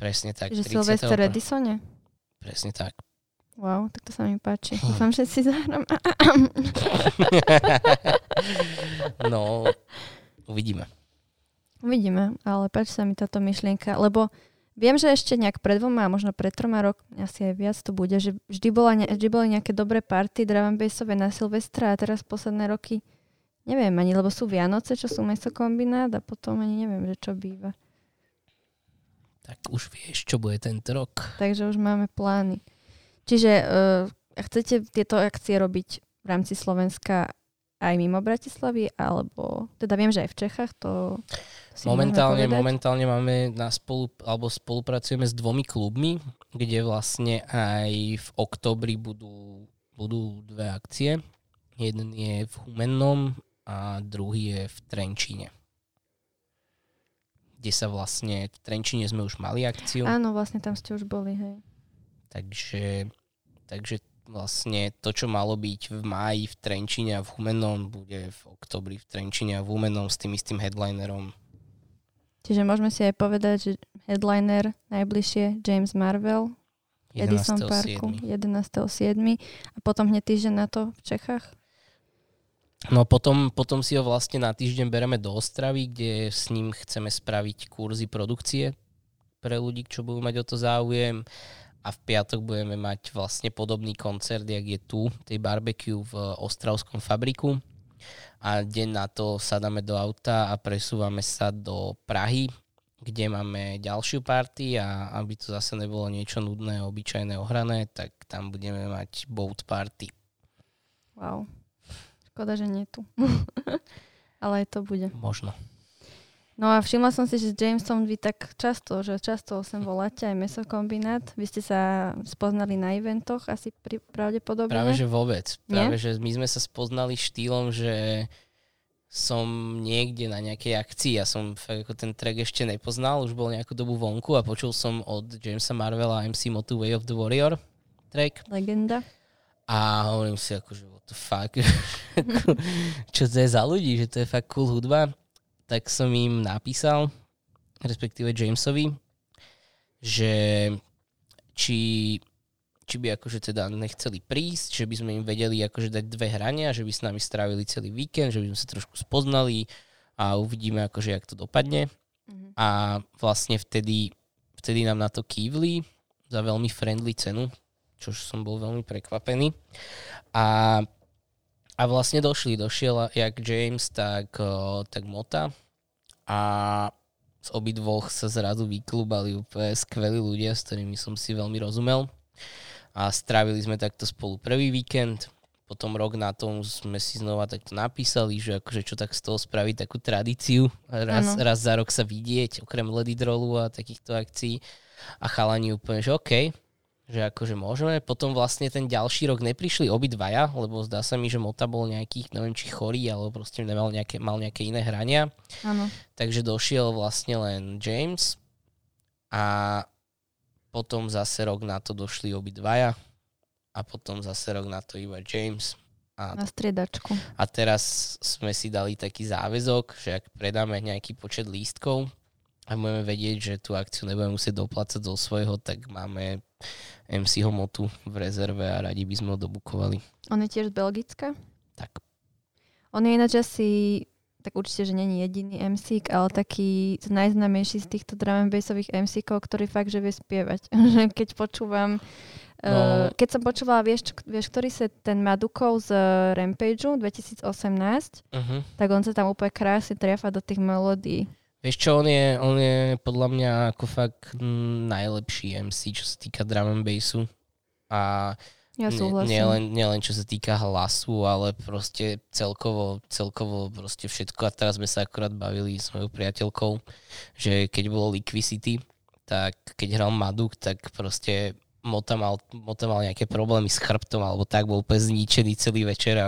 Presne tak. 31.. Silvester Edisone? Presne tak. Wow, tak to sa mi páči. <laughs> Dúfam, že si zahrám. <laughs> No, uvidíme. Uvidíme, ale páči sa mi táto myšlienka, lebo viem, že ešte nejak pred dvoma, a možno pred troma rok, asi aj viac to bude, že vždy, bola, ne- vždy boli nejaké dobré party drum bassové na Silvestra a teraz posledné roky neviem ani, lebo sú Vianoce, čo sú mesokombinát a potom ani neviem, že čo býva. Tak už vieš, čo bude tento rok. Takže už máme plány. Čiže uh, chcete tieto akcie robiť v rámci Slovenska aj mimo Bratislavy, alebo teda viem, že aj v Čechách to Momentálne, momentálne máme na spolu, alebo spolupracujeme s dvomi klubmi, kde vlastne aj v oktobri budú, budú dve akcie. Jeden je v Humennom a druhý je v Trenčíne. Kde sa vlastne, v Trenčíne sme už mali akciu. Áno, vlastne tam ste už boli, hej. Takže, takže vlastne to, čo malo byť v máji v Trenčine a v Humennom, bude v oktobri v Trenčine a v Humennom s tým istým headlinerom. Čiže môžeme si aj povedať, že headliner najbližšie James Marvel, Edison Parku 11.7. a potom hneď týždeň na to v Čechách. No potom, potom si ho vlastne na týždeň bereme do Ostravy, kde s ním chceme spraviť kurzy produkcie pre ľudí, čo budú mať o to záujem. A v piatok budeme mať vlastne podobný koncert, jak je tu, tej barbecue v Ostravskom fabriku. A deň na to sadáme do auta a presúvame sa do Prahy, kde máme ďalšiu party a aby to zase nebolo niečo nudné, obyčajné, ohrané, tak tam budeme mať boat party. Wow. Škoda, že nie tu. <laughs> Ale aj to bude. Možno. No a všimla som si, že s Jamesom vy tak často, že často sem voláte aj mesokombinát. Vy ste sa spoznali na eventoch asi pri, pravdepodobne. Práve že vôbec. Nie? Práve že my sme sa spoznali štýlom, že som niekde na nejakej akcii, ja som ako ten track ešte nepoznal, už bol nejakú dobu vonku a počul som od Jamesa Marvela MC Motu Way of the Warrior track Legenda. a hovorím si ako, že what the fuck, <laughs> čo to je za ľudí, že to je fakt cool hudba, tak som im napísal, respektíve Jamesovi, že či, či by akože teda nechceli prísť, že by sme im vedeli akože dať dve hrania, že by s nami strávili celý víkend, že by sme sa trošku spoznali a uvidíme akože, jak to dopadne. Mhm. A vlastne vtedy, vtedy nám na to kývli za veľmi friendly cenu, čo som bol veľmi prekvapený. A, a vlastne došli, došiel jak James, tak, o, tak Mota. A z obidvoch sa zrazu vyklubali úplne skvelí ľudia, s ktorými som si veľmi rozumel. A strávili sme takto spolu prvý víkend, potom rok na tom sme si znova takto napísali, že akože čo tak z toho spraviť takú tradíciu, raz, raz za rok sa vidieť, okrem Lady Drollu a takýchto akcií. A chalani úplne, že OK, že akože môžeme. Potom vlastne ten ďalší rok neprišli obidvaja, lebo zdá sa mi, že Mota bol nejakých, neviem či chorý, alebo proste nemal nejaké, mal nejaké iné hrania. Áno. Takže došiel vlastne len James a potom zase rok na to došli obidvaja a potom zase rok na to iba James. A, Na striedačku. a teraz sme si dali taký záväzok, že ak predáme nejaký počet lístkov a budeme vedieť, že tú akciu nebudeme musieť doplácať zo svojho, tak máme MC Homotu v rezerve a radi by sme ho dobukovali. On je tiež z Belgicka? Tak. On je ináč asi, tak určite, že není jediný MC, ale taký najznámejší z týchto drum and bassových MC, ktorý fakt, že vie spievať. <laughs> keď počúvam, No. uh, keď som počúvala, vieš, vieš, ktorý sa ten Madukov z Rampageu 2018, Uh-huh. tak on sa tam úplne krásne triafa do tých melódií. Vieš čo, on je, on je podľa mňa ako fakt najlepší MC, čo sa týka drum and bassu. A Ja súhlasím. nielen, nielen čo sa týka hlasu, ale proste celkovo, celkovo proste všetko. A teraz sme sa akurát bavili s mojou priateľkou, že keď bolo Liquidity, tak keď hral Maduk, tak proste Mota mal, Mota mal nejaké problémy s chrbtom, alebo tak bol úplne zničený celý večer a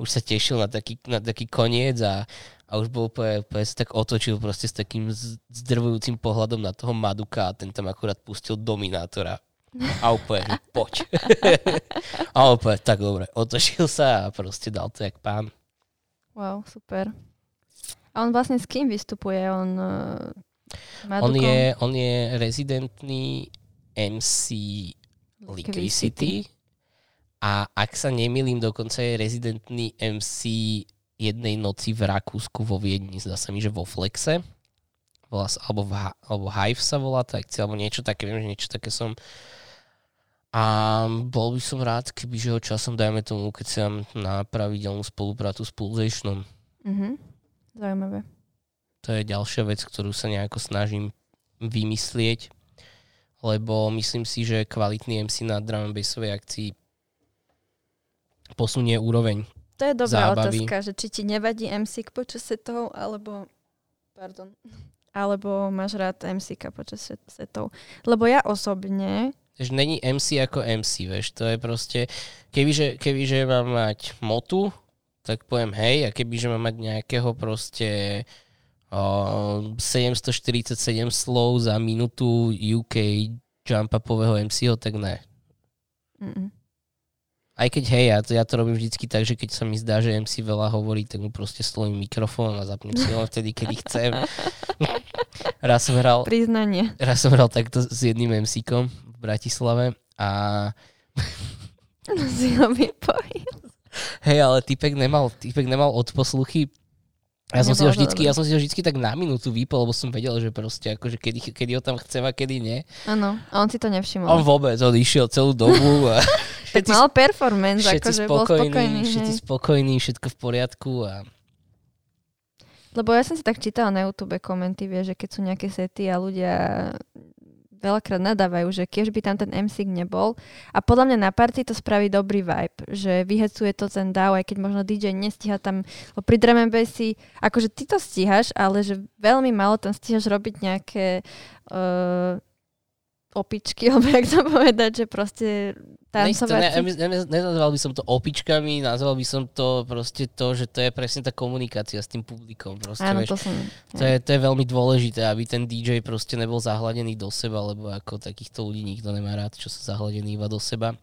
už sa tešil na taký, na taký koniec a, a už bol úplne, úplne sa tak otočil proste s takým zdrvujúcim pohľadom na toho Maduka a ten tam akurát pustil Dominátora. A úplne, poď. <laughs> a úplne, tak dobre, otočil sa a proste dal to jak pán. Wow, super. A on vlastne s kým vystupuje? On, uh, On je, on je rezidentný MC Liquidity a ak sa nemýlim, dokonca je rezidentný MC jednej noci v Rakúsku vo Viedni, zdá sa mi, že vo Flexe. Volá sa, alebo, v, alebo Hive sa volá tá akcia, alebo niečo také, viem, že niečo také som. A bol by som rád, keby že ho časom, dajme tomu, keď sa na pravidelnú spoluprácu s Pulsationom. Mhm. Zaujímavé. To je ďalšia vec, ktorú sa nejako snažím vymyslieť, lebo myslím si, že kvalitný MC na drum and bassovej akcii posunie úroveň. To je dobrá Zábavy. otázka, že či ti nevadí MC počas setov, alebo pardon, alebo máš rád MC počas set- setov. Lebo ja osobne, Takže není MC ako MC, vieš, to je proste, kebyže, kebyže mám mať motu, tak poviem hej, a kebyže mám mať nejakého proste o, 747 slov za minútu UK jump-upového MC-ho, tak ne. mm, Aj keď hej, ja to, ja to robím vždycky tak, že keď sa mi zdá, že MC veľa hovorí, tak mu proste slovím mikrofón a zapnem si ho vtedy, kedy chcem. <laughs> raz som hral, priznanie. raz som hral takto s jedným MC-kom v Bratislave a <laughs> si ho hej, ale typek nemal, typek nemal odposluchy. Ja som, si ho vždycky, ja som si ho vždycky tak na minútu vypol, lebo som vedel, že proste akože kedy, kedy ho tam chcem a kedy nie. Áno, a on si to nevšimol. On vôbec, on išiel celú dobu a <laughs> tak mal performance, všetci akože bol spokojní, spokojný. všetci hej. spokojní, všetko v poriadku a Lebo ja som si tak čítala na YouTube komenty, vieš, že keď sú nejaké sety a ľudia veľakrát nadávajú, že keď by tam ten MC nebol. A podľa mňa na party to spraví dobrý vibe, že vyhecuje to ten DAO, aj keď možno DJ nestíha tam, lebo pri drum bassi, akože ty to stíhaš, ale že veľmi málo tam stíhaš robiť nejaké uh, opičky, <laughs> alebo jak to povedať, že proste tancovať. Ne, ne, ne, nenazval by som to opičkami, nazval by som to proste to, že to je presne tá komunikácia s tým publikom. Proste, Áno, vieš, to som... to, je, to je veľmi dôležité, aby ten DJ proste nebol zahladený do seba, lebo ako takýchto ľudí nikto nemá rád, čo sú zahladení iba do seba.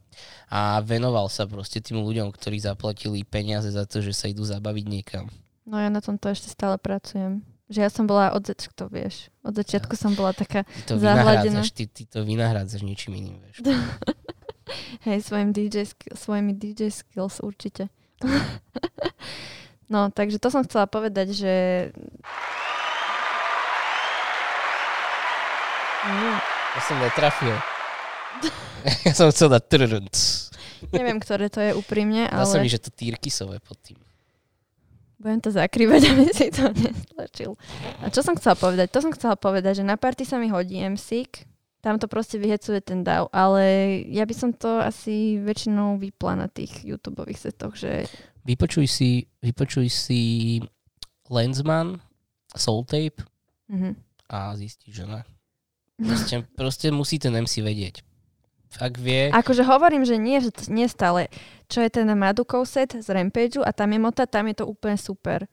A venoval sa proste tým ľuďom, ktorí zaplatili peniaze za to, že sa idú zabaviť niekam. No ja na tomto ešte stále pracujem. Že ja som bola od začiatku, vieš. Od začiatku som bola taká Ty to zahladená. ty, ty to vynahrádzaš ničím iným, vieš. <laughs> <laughs> Hej, svojim DJ, svojimi DJ skills určite. <laughs> no, takže to som chcela povedať, že... Mm, Ja som netrafil. <laughs> ja som chcel dať trrnc. neviem, ktoré to je úprimne, Dá sa mi, ale že to týrkysové pod tým. budem to zakrývať, aby si to nestlačil. A čo som chcela povedať? To som chcela povedať, že na party sa mi hodí MSIK, tam to proste vyhecuje ten DAW, ale ja by som to asi väčšinou vypla na tých YouTube setoch, že Vypočuj si, vypočuj si Lensman, Soul Tape mhm. a zistíš, že ne. Proste, <laughs> proste musí ten MC vedieť. Ak vie, Akože hovorím, že nie, nie stále. Čo je ten Madukov set z Rampageu a tam je mota, tam je to úplne super.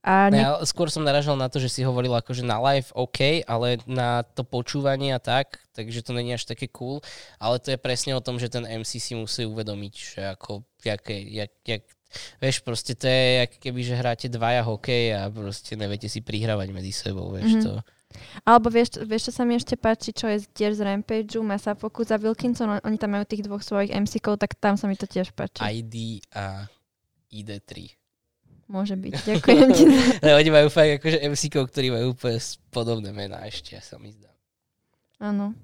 A ne, ne- ale skôr som naražal na to, že si hovoril akože na live OK, ale na to počúvanie a tak, takže to není až také cool, ale to je presne o tom, že ten MC si musí uvedomiť, že ako, jak, jak, jak Vieš, proste to je, jak keby, že hráte dvaja hokej a proste neviete si prihrávať medzi sebou, vieš Mhm. to. Alebo vieš, vieš, čo sa mi ešte páči, čo je tiež z Rampageu, Masa Focus a Wilkinson, on- oni tam majú tých dvoch svojich MC-kov, tak tam sa mi to tiež páči. ID a ID3. Môže byť. Ďakujem ti. <laughs> Ne, oni majú fakt akože MC-kov, ktorí majú úplne podobné mená ešte, sa mi zdá. Áno.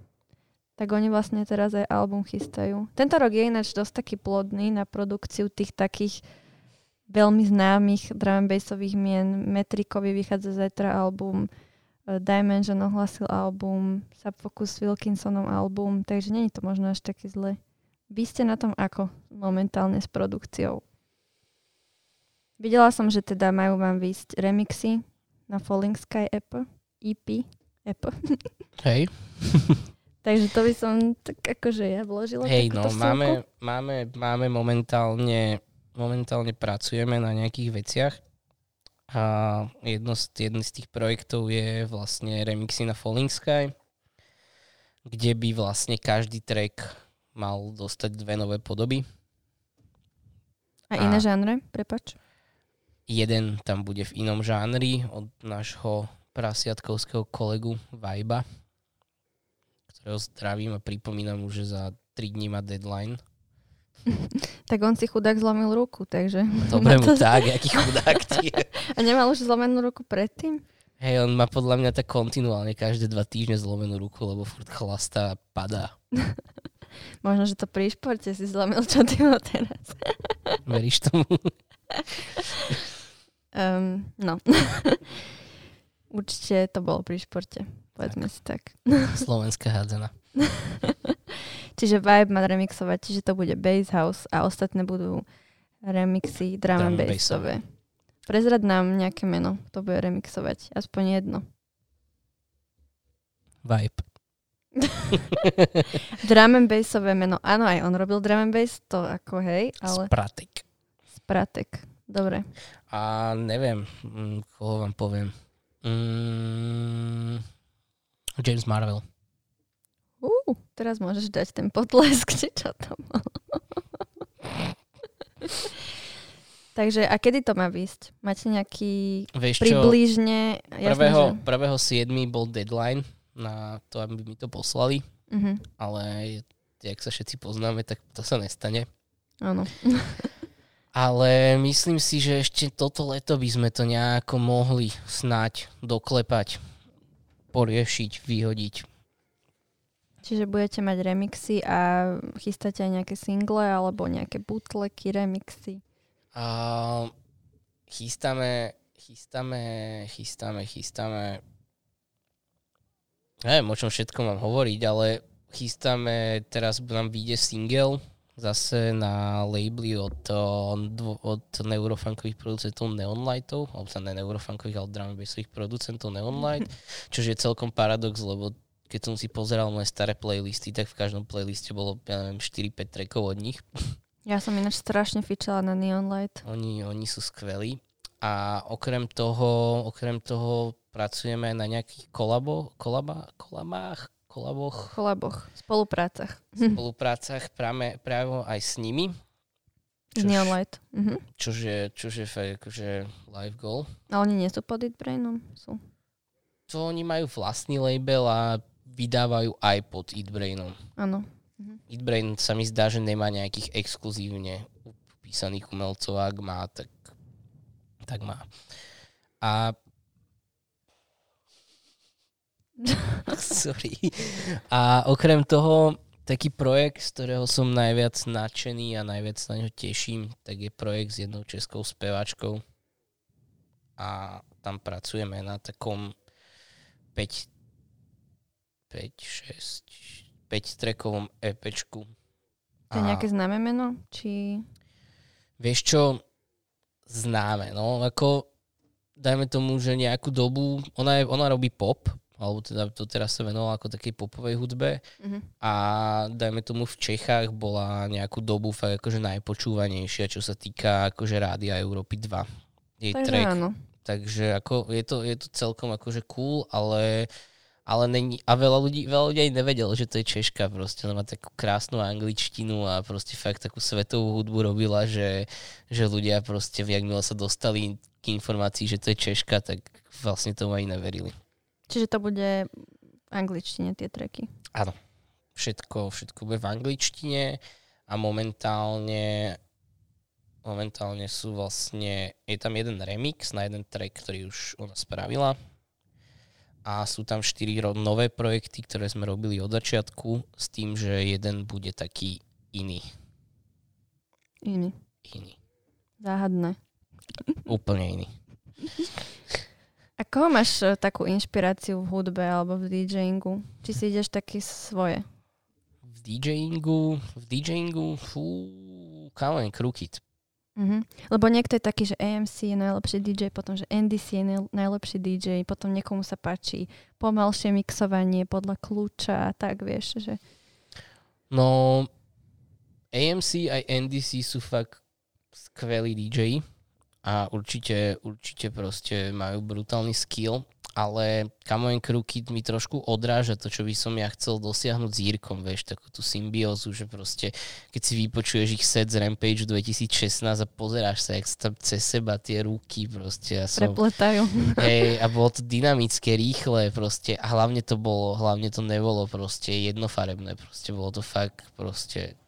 Tak oni vlastne teraz aj album chystajú. Tento rok je ináč dosť taký plodný na produkciu tých takých veľmi známych drum bassových mien. Metrikovi vychádza zajtra album, eh, Dimension ohlasil album, Subfocus Wilkinsonom album, takže je to možno až také zle. Vy ste na tom ako momentálne s produkciou? Videla som, že teda majú vám výsť remixy na Falling Sky EP, EP, EP. Hej, <laughs> Takže to by som tak akože ja vložila hej, no, máme, máme, máme momentálne, momentálne pracujeme na nejakých veciach. A jedno z, jeden z tých projektov je vlastne remixy na Falling Sky, kde by vlastne každý track mal dostať dve nové podoby. A iné a- žánre, prepač. Jeden tam bude v inom žánri od nášho prasiatkovského kolegu Vajba, ktorého zdravím a pripomínam mu, že za 3 dní má deadline. <laughs> Tak on si chudák zlomil ruku, takže... <laughs> Dobre mu to- tak, aký chudák je. <laughs> A nemal už zlomenú ruku predtým? Hej, on má podľa mňa tak kontinuálne každé dva týždne zlomenú ruku, lebo furt chlastá a padá. Možno, že to pri športe si zlomil, čo ty ho teraz. Veríš tomu? Um, no. <laughs> Určite to bolo pri športe. Povedzme si tak. <laughs> Slovenská hádzana. Čiže Vibe má remixovať, čiže to bude Bass House a ostatné budú remixy Drum and bassové. Prezrad nám nejaké meno, to bude remixovať. Aspoň jedno. Vibe. <laughs> Drum and bassové meno. Áno, aj on robil drum and bass, to ako hej, ale Spratek. Spratek. Dobre. A neviem, mm, koho vám poviem. Mm, James Marvel. Uh, teraz môžeš dať ten potlesk, <laughs> či čo bolo. Takže a kedy to má výsť? Máte nejaký Vieš približne... prvého, že... prvého 7. bol deadline na to, aby mi to poslali, Uh-huh. ale jak sa všetci poznáme, tak to sa nestane. Áno. <laughs> Ale myslím si, že ešte toto leto by sme to nejako mohli snať doklepať, poriešiť, vyhodiť. Čiže budete mať remixy a chystáte aj nejaké single alebo nejaké bootlegy, remixy. A chystáme, chystáme, chystáme, chystáme Neviem, o čom všetko mám hovoriť, ale chystáme, teraz nám vyjde single zase na labely od, od neurofunkových producentov Neonlightov, alebo sa ne neurofunkových, ale drum producentov Neonlight, čo je celkom paradox, lebo keď som si pozeral moje staré playlisty, tak v každom playliste bolo, ja neviem, 4-5 trackov od nich. Ja som ináč strašne fičala na Neon Light. Oni, oni sú skvelí. A okrem toho, okrem toho pracujeme na nejakých kolabo, kolaba, kolabách, kolaboch. Kolaboch, spoluprácach. Spoluprácach práve, práve aj s nimi. Z Neon Light. Mhm. Čož je, čož je fakt akože live goal. A oni nie sú pod Itbrainom? Sú. To oni majú vlastný label a vydávajú aj pod Eatbrainom. Áno. Mhm. Eatbrain sa mi zdá, že nemá nejakých exkluzívne upísaných umelcov, ak má, tak, tak má. A <laughs> Sorry. A okrem toho, taký projekt, z ktorého som najviac nadšený a najviac na ňo teším, tak je projekt s jednou českou speváčkou. A tam pracujeme na takom 5, 5, 6, 5 trekovom EPčku. To je nejaké známe meno? Či... Vieš čo? Známe, no. Ako, dajme tomu, že nejakú dobu, ona, je, ona robí pop, alebo teda to teraz sa venovala ako takej popovej hudbe mm-hmm. a dajme tomu v Čechách bola nejakú dobu fakt akože najpočúvanejšia, čo sa týka akože Rádia Európy 2. Jej Takže track. áno. Takže ako je to, je to celkom akože cool, ale, ale není, a veľa ľudí, veľa ľudí aj nevedelo, že to je Češka proste, ona má takú krásnu angličtinu a proste fakt takú svetovú hudbu robila, že, že ľudia proste, jakmile sa dostali k informácii, že to je Češka, tak vlastne tomu aj neverili. Čiže to bude v angličtine tie treky. Áno. Všetko, všetko bude v angličtine a momentálne momentálne sú vlastne, je tam jeden remix na jeden track, ktorý už ona spravila a sú tam štyri nové projekty, ktoré sme robili od začiatku s tým, že jeden bude taký iný. Iný. Iný. Záhadné. Úplne iný. <laughs> A koho máš uh, takú inšpiráciu v hudbe alebo v DJingu? Či si ideš také svoje? V DJingu, v DJingu, fú, Kalen Krukit. Uh-huh. Lebo niekto je taký, že AMC je najlepší DJ, potom, že NDC je najlepší DJ, potom niekomu sa páči pomalšie mixovanie podľa kľúča a tak, vieš, že... No, AMC aj NDC sú fakt skvelí DJ a určite, určite proste majú brutálny skill, ale Camo Crew Kid mi trošku odráža to, čo by som ja chcel dosiahnuť s Jirkom, vieš, takú tú symbiózu, že proste, keď si vypočuješ ich set z Rampage 2016 a pozeráš sa, jak sa tam cez seba tie ruky proste. Ja som, Prepletajú. <laughs> Hej, a bolo to dynamické, rýchle proste a hlavne to bolo, hlavne to nebolo proste jednofarebné, proste bolo to fakt proste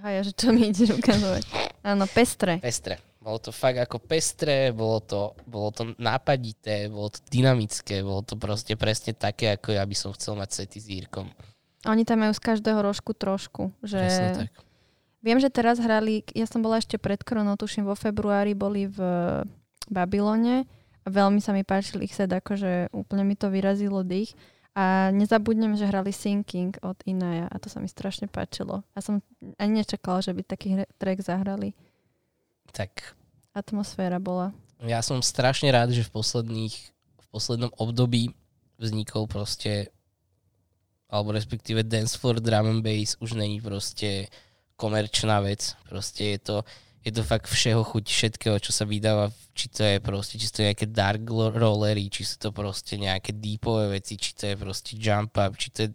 Aha, ja, že čo mi ideš ukazovať. Áno, pestre. Pestre. Bolo to fakt ako pestré, bolo to, bolo to nápadité, bolo to dynamické, bolo to proste presne také, ako ja by som chcel mať sety s Jírkom. Oni tam majú z každého rožku trošku. Že... Presne tak. Viem, že teraz hrali, ja som bola ešte pred koronou, tuším vo februári, boli v Babylone a veľmi sa mi páčil ich set, akože úplne mi to vyrazilo dých. A nezabudnem, že hrali Sinking od Inaja a to sa mi strašne páčilo. A som ani nečakala, že by taký track zahrali. Tak. Atmosféra bola. Ja som strašne rád, že v posledných, v poslednom období vznikol proste alebo respektíve dance for drum and bass už není proste komerčná vec. Proste je to je to fakt všeho chuť všetkého, čo sa vydáva, či to je proste, či to je nejaké dark rollery, či sú to proste nejaké deepové veci, či to je proste jump up, či to je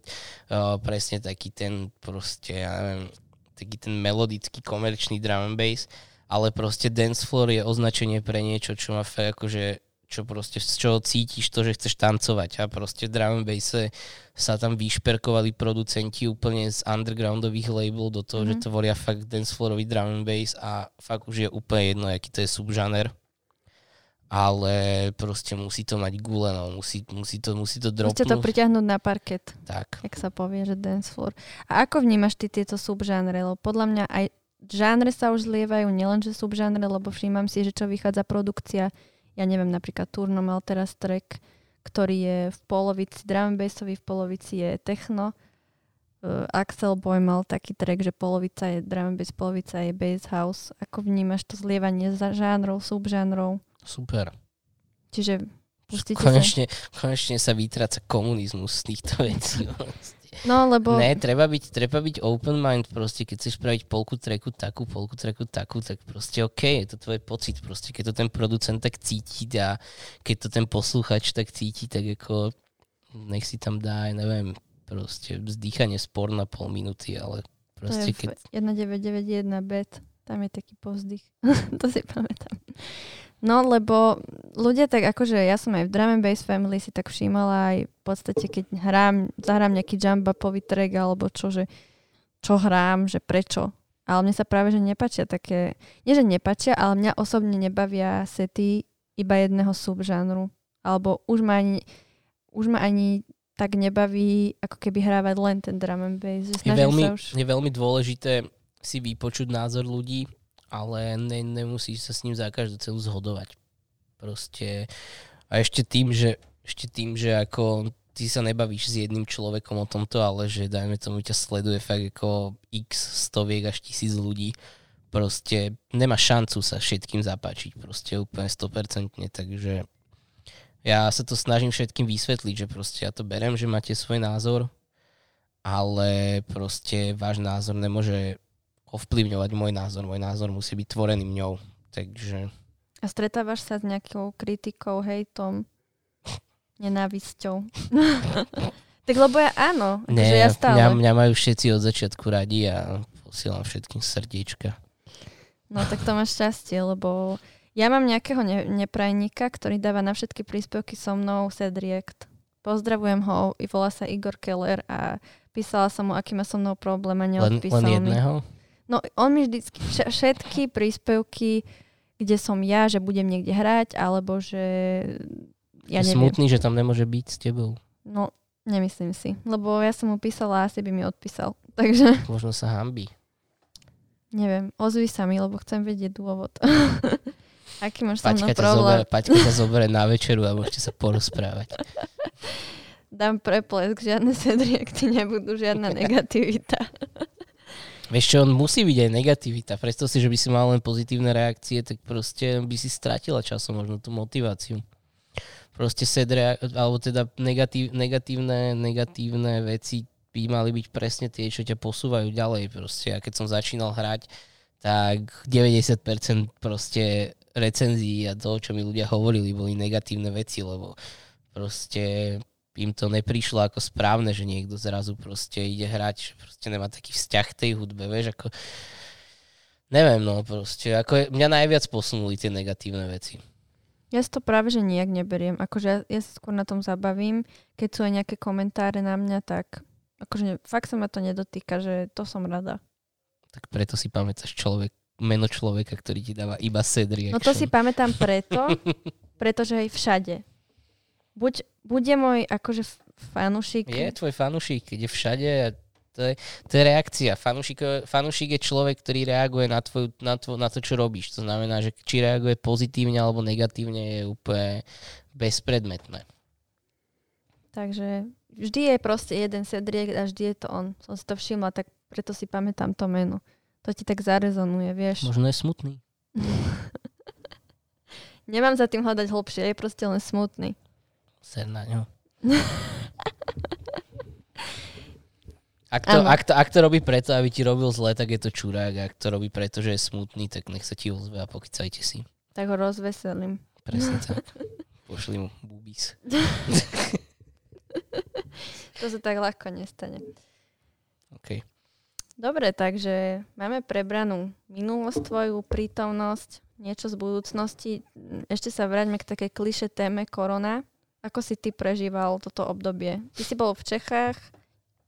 uh, presne taký ten proste, ja neviem, taký ten melodický komerčný drum and bass, ale proste dance floor je označenie pre niečo, čo má fakt akože čo proste, z čoho cítiš to, že chceš tancovať a proste v drum and basse sa tam vyšperkovali producenti úplne z undergroundových label do toho, mm-hmm. že mhm. tvoria fakt dancefloorový drum and bass a fakt už je úplne jedno, aký to je subžaner ale proste musí to mať gule, no. musí, musí, to, musí to dropnúť. Musíte to pritiahnuť na parket. Tak. Jak sa povie, že dance floor. A ako vnímaš ty tieto subžánre? Lebo podľa mňa aj žánre sa už zlievajú, nielenže subžánre, lebo všímam si, že čo vychádza produkcia ja neviem, napríklad Turno mal teraz track ktorý je v polovici drum bassový, v polovici je techno. Uh, Axel Boy mal taký track, že polovica je drum bass, polovica je bass house. Ako vnímaš to zlievanie za žánrov, subžánrov? Super. Čiže pustíte sa. Konečne, konečne sa vytráca komunizmus z týchto vecí. <laughs> No, lebo... Ne, treba byť, treba byť open mind proste, keď chceš spraviť polku treku takú, polku treku takú, tak proste OK, je to tvoj pocit proste, keď to ten producent tak cíti a keď to ten posluchač tak cíti, tak ako nech si tam dá, neviem, proste vzdýchanie spor na pol minúty, ale To proste je keď... v 1991 bet. Tam je taký povzdych. <laughs> to si pamätám. No, lebo ľudia tak akože ja som aj v Drum Bass Family si tak všímala aj v podstate, keď hrám, zahrám nejaký jumbapový track alebo čo, že čo hrám, že prečo. Ale mne sa práve, že nepačia také, nie že nepačia, ale mňa osobne nebavia sety iba jedného subžánru. Alebo už ma ani, už ma ani tak nebaví, ako keby hrávať len ten drum and bass. Je veľmi, už... je veľmi dôležité si vypočuť názor ľudí, ale ne, nemusíš sa s ním za každú celu zhodovať. Proste a ešte tým, že, ešte tým, že ako ty sa nebavíš s jedným človekom o tomto, ale že dajme tomu ťa sleduje fakt ako x stoviek až tisíc ľudí, proste nemá šancu sa všetkým zapáčiť, proste úplne 100%, takže ja sa to snažím všetkým vysvetliť, že proste ja to berem, že máte svoj názor, ale proste váš názor nemôže ovplyvňovať môj názor. Môj názor musí byť tvorený mňou. Takže A stretávaš sa s nejakou kritikou, hejtom, <laughs> nenávisťou? <laughs> tak lebo ja áno, akože nie, ja stále. mňa, mňa majú všetci od začiatku radi a posielam všetkým srdiečka. No tak to máš šťastie, lebo ja mám nejakého ne- neprajníka, ktorý dáva na všetky príspevky so mnou set react. Pozdravujem ho, volá sa Igor Keller a písala som mu, aký má so mnou problém a Len, neodpísal len mi. jedného? No on mi vždycky vš- všetky príspevky, kde som ja, že budem niekde hrať, alebo že ja je neviem. smutný, že tam nemôže byť s tebou. No, nemyslím si. Lebo ja som mu písala a asi by mi odpísal. <laughs> Takže Možno sa hambí. neviem, ozvi sa mi, lebo chcem vedieť dôvod. <laughs> Aký máš so mnou Paťka ťa, problém? Paťka ťa zoberie na večeru a môžete sa porozprávať. <laughs> Dám preplesk, žiadne sedriekty nebudú, žiadna negativita. Vieš čo, on musí byť aj negativita. Predstav si, že by si mal len pozitívne reakcie, tak proste by si stratila časom možno tú motiváciu. Proste sed alebo teda negatív, negatívne, negatívne veci by mali byť presne tie, čo ťa posúvajú ďalej. Proste. A keď som začínal hrať, tak 90% proste recenzií a toho, čo mi ľudia hovorili, boli negatívne veci, lebo proste im to neprišlo ako správne, že niekto zrazu proste ide hrať, že proste nemá taký vzťah k tej hudbe, vieš, ako neviem, no proste, ako mňa najviac posunuli tie negatívne veci. Ja si to práve, že nijak neberiem. Akože ja, ja sa skôr na tom zabavím. Keď sú aj nejaké komentáre na mňa, tak akože ne, fakt sa ma to nedotýka, že to som rada. Tak preto si pamätáš človek, meno človeka, ktorý ti dáva iba reaction. No to si pamätám preto, <laughs> pretože aj všade. Buď, bude môj akože f- fanúšik. Je tvoj fanúšik, keď je všade a to je, to je reakcia. Fanúšik, fanúšik je človek, ktorý reaguje na, tvoju, na, tvo, na to, čo robíš. To znamená, že či reaguje pozitívne alebo negatívne je úplne bezpredmetné. Takže vždy je proste jeden sedriek a vždy je to on. Som si to všimla, tak preto si pamätám to meno. To ti tak zarezonuje, vieš. Možno je smutný. <laughs> Nemám za tým hľadať hlbšie, je proste len smutný. Ser na ňo. <laughs> Ak to, ak, to, ak to robí preto, aby ti robil zle, tak je to čurák. Ak to robí preto, že je smutný, tak nech sa ti ozve a pokýcajte si. Tak ho rozveselím. Presne <laughs> tak. Pošli mu bubis. <laughs> To sa tak ľahko nestane. OK. Dobre, takže máme prebranú minulosť tvoju, prítomnosť, niečo z budúcnosti. Ešte sa vráťme k takej kliše téme korona. Ako si ty prežíval toto obdobie? Ty si bol v Čechách,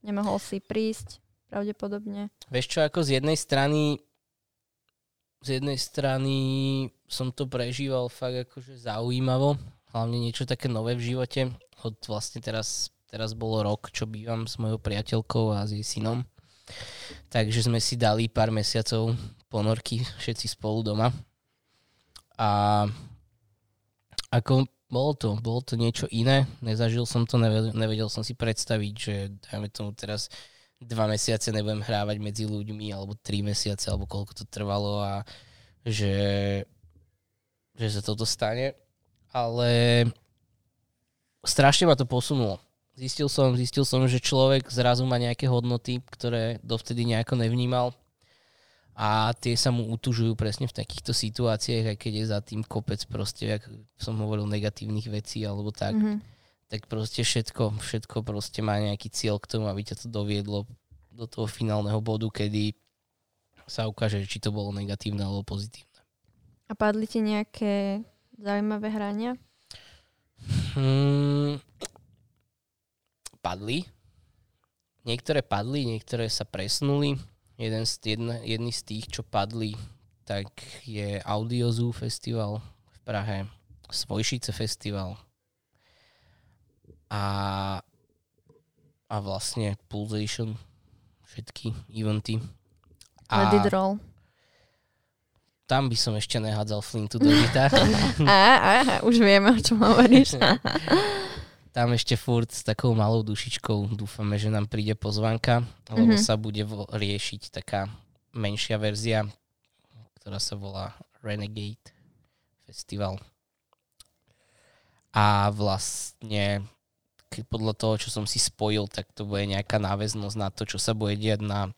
nemohol si prísť, pravdepodobne. Vieš čo, ako z jednej strany z jednej strany som to prežíval fakt akože zaujímavo, hlavne niečo také nové v živote. Od vlastne teraz, teraz bolo rok, čo bývam s mojou priateľkou a s jej synom. Takže sme si dali pár mesiacov ponorky všetci spolu doma. A ako bolo to, bolo to niečo iné. Nezažil som to, nevedel, som si predstaviť, že dajme tomu teraz dva mesiace nebudem hrávať medzi ľuďmi, alebo tri mesiace, alebo koľko to trvalo a že, že sa toto stane. Ale strašne ma to posunulo. Zistil som, zistil som, že človek zrazu má nejaké hodnoty, ktoré dovtedy nejako nevnímal a tie sa mu utužujú presne v takýchto situáciách, aj keď je za tým kopec proste, ak som hovoril, negatívnych vecí alebo tak, mm-hmm. tak proste všetko, všetko proste má nejaký cieľ k tomu, aby ťa to doviedlo do toho finálneho bodu, kedy sa ukáže, či to bolo negatívne alebo pozitívne. A padli ti nejaké zaujímavé hrania? Hmm, padli. Niektoré padli, niektoré sa presnuli jeden z, jedna, jedný z tých, čo padli, tak je Audiozoo festival v Prahe, Svojšice festival a, a vlastne Pulsation, všetky eventy. A Let it roll. Tam by som ešte nehádzal flintu do žita. a, a, už vieme, o čom hovoríš. <laughs> tam ešte furt s takou malou dušičkou dúfame, že nám príde pozvanka, lebo mm-hmm. sa bude vo- riešiť taká menšia verzia, ktorá sa volá Renegade Festival. A vlastne podľa toho, čo som si spojil, tak to bude nejaká náväznosť na to, čo sa bude diať na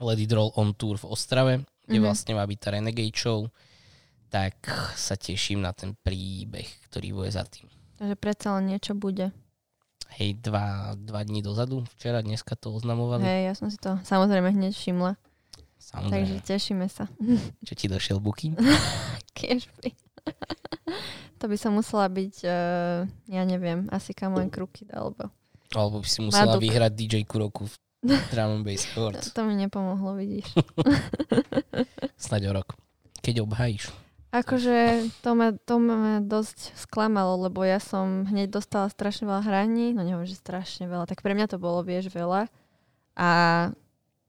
Lady Droll on Tour v Ostrave, kde mm-hmm. vlastne má byť tá Renegade Show, tak sa teším na ten príbeh, ktorý bude za tým. Takže predsa len niečo bude. Hej, dva, dva dní dozadu, včera, dneska to oznamovali. Hej, ja som si to samozrejme hneď všimla. Samozrejme. Takže tešíme sa. <laughs> Čo ti došiel booking? by. <laughs> to by som musela byť, uh, ja neviem, asi Kamoen Krukid, alebo... Alebo by si musela Maduk. vyhrať DJ Kuroku v <laughs> Drum and Bass Awards. To mi nepomohlo, vidíš. Snaď o rok. Keď obhajíš. Akože to ma, to ma dosť sklamalo, lebo ja som hneď dostala strašne veľa hraní, no neviem, že strašne veľa, tak pre mňa to bolo, vieš, veľa. A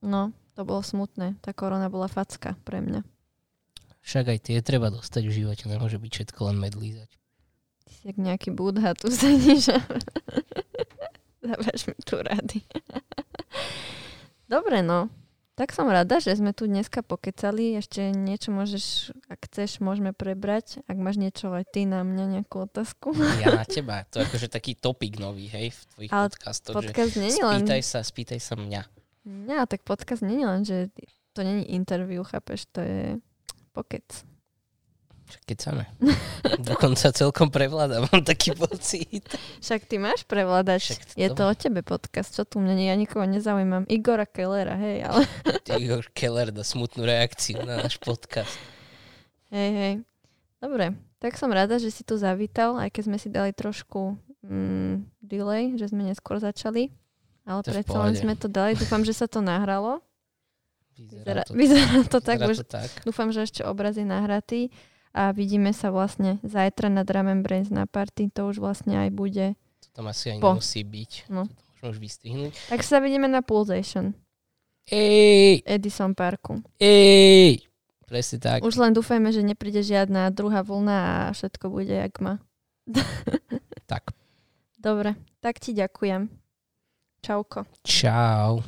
no, to bolo smutné. Tá korona bola facka pre mňa. Však aj tie treba dostať v živote, nemôže byť všetko len medlízať. Ty si jak nejaký budha, tu sedíš a <laughs> dávaš mi tu rady. <laughs> Dobre, no. Tak som rada, že sme tu dneska pokecali. Ešte niečo môžeš, ak chceš, môžeme prebrať. Ak máš niečo aj ty na mňa, nejakú otázku. Ja na <laughs> teba. To je akože taký topik nový, hej, v tvojich Ale podcastoch. Podcast že len... Spýtaj sa, spýtaj sa mňa. Ja, tak podcast nie je len, že to není interview, chápeš, to je pokec. Keď samé. <laughs> Dokonca celkom prevláda, mám taký pocit. Však ty máš prevládať. Však to je to o tebe podcast, čo tu mne, ja nikoho nezaujímam. Igora Kellera, hej, ale... <laughs> Igor Keller dá smutnú reakciu na náš podcast. Hej, hej. Dobre, tak som rada, že si tu zavítal, aj keď sme si dali trošku mm, delay, že sme neskôr začali. Ale predsa len sme to dali. Dúfam, že sa to nahralo. Vyzerá, to, vyzerá to tak. Vyzerá to tak. Dúfam, že ešte obraz je nahratý a vidíme sa vlastne zajtra na Drum and Brains na party, to už vlastne aj bude. To tam asi aj po. nemusí byť. No. To môžeme už vystrihnúť. Tak sa vidíme na Pulsation. Ej! Edison Parku. Ej! Presne tak. Už len dúfajme, že nepríde žiadna druhá vlna a všetko bude jak má. tak. Dobre, tak ti ďakujem. Čauko. Čau.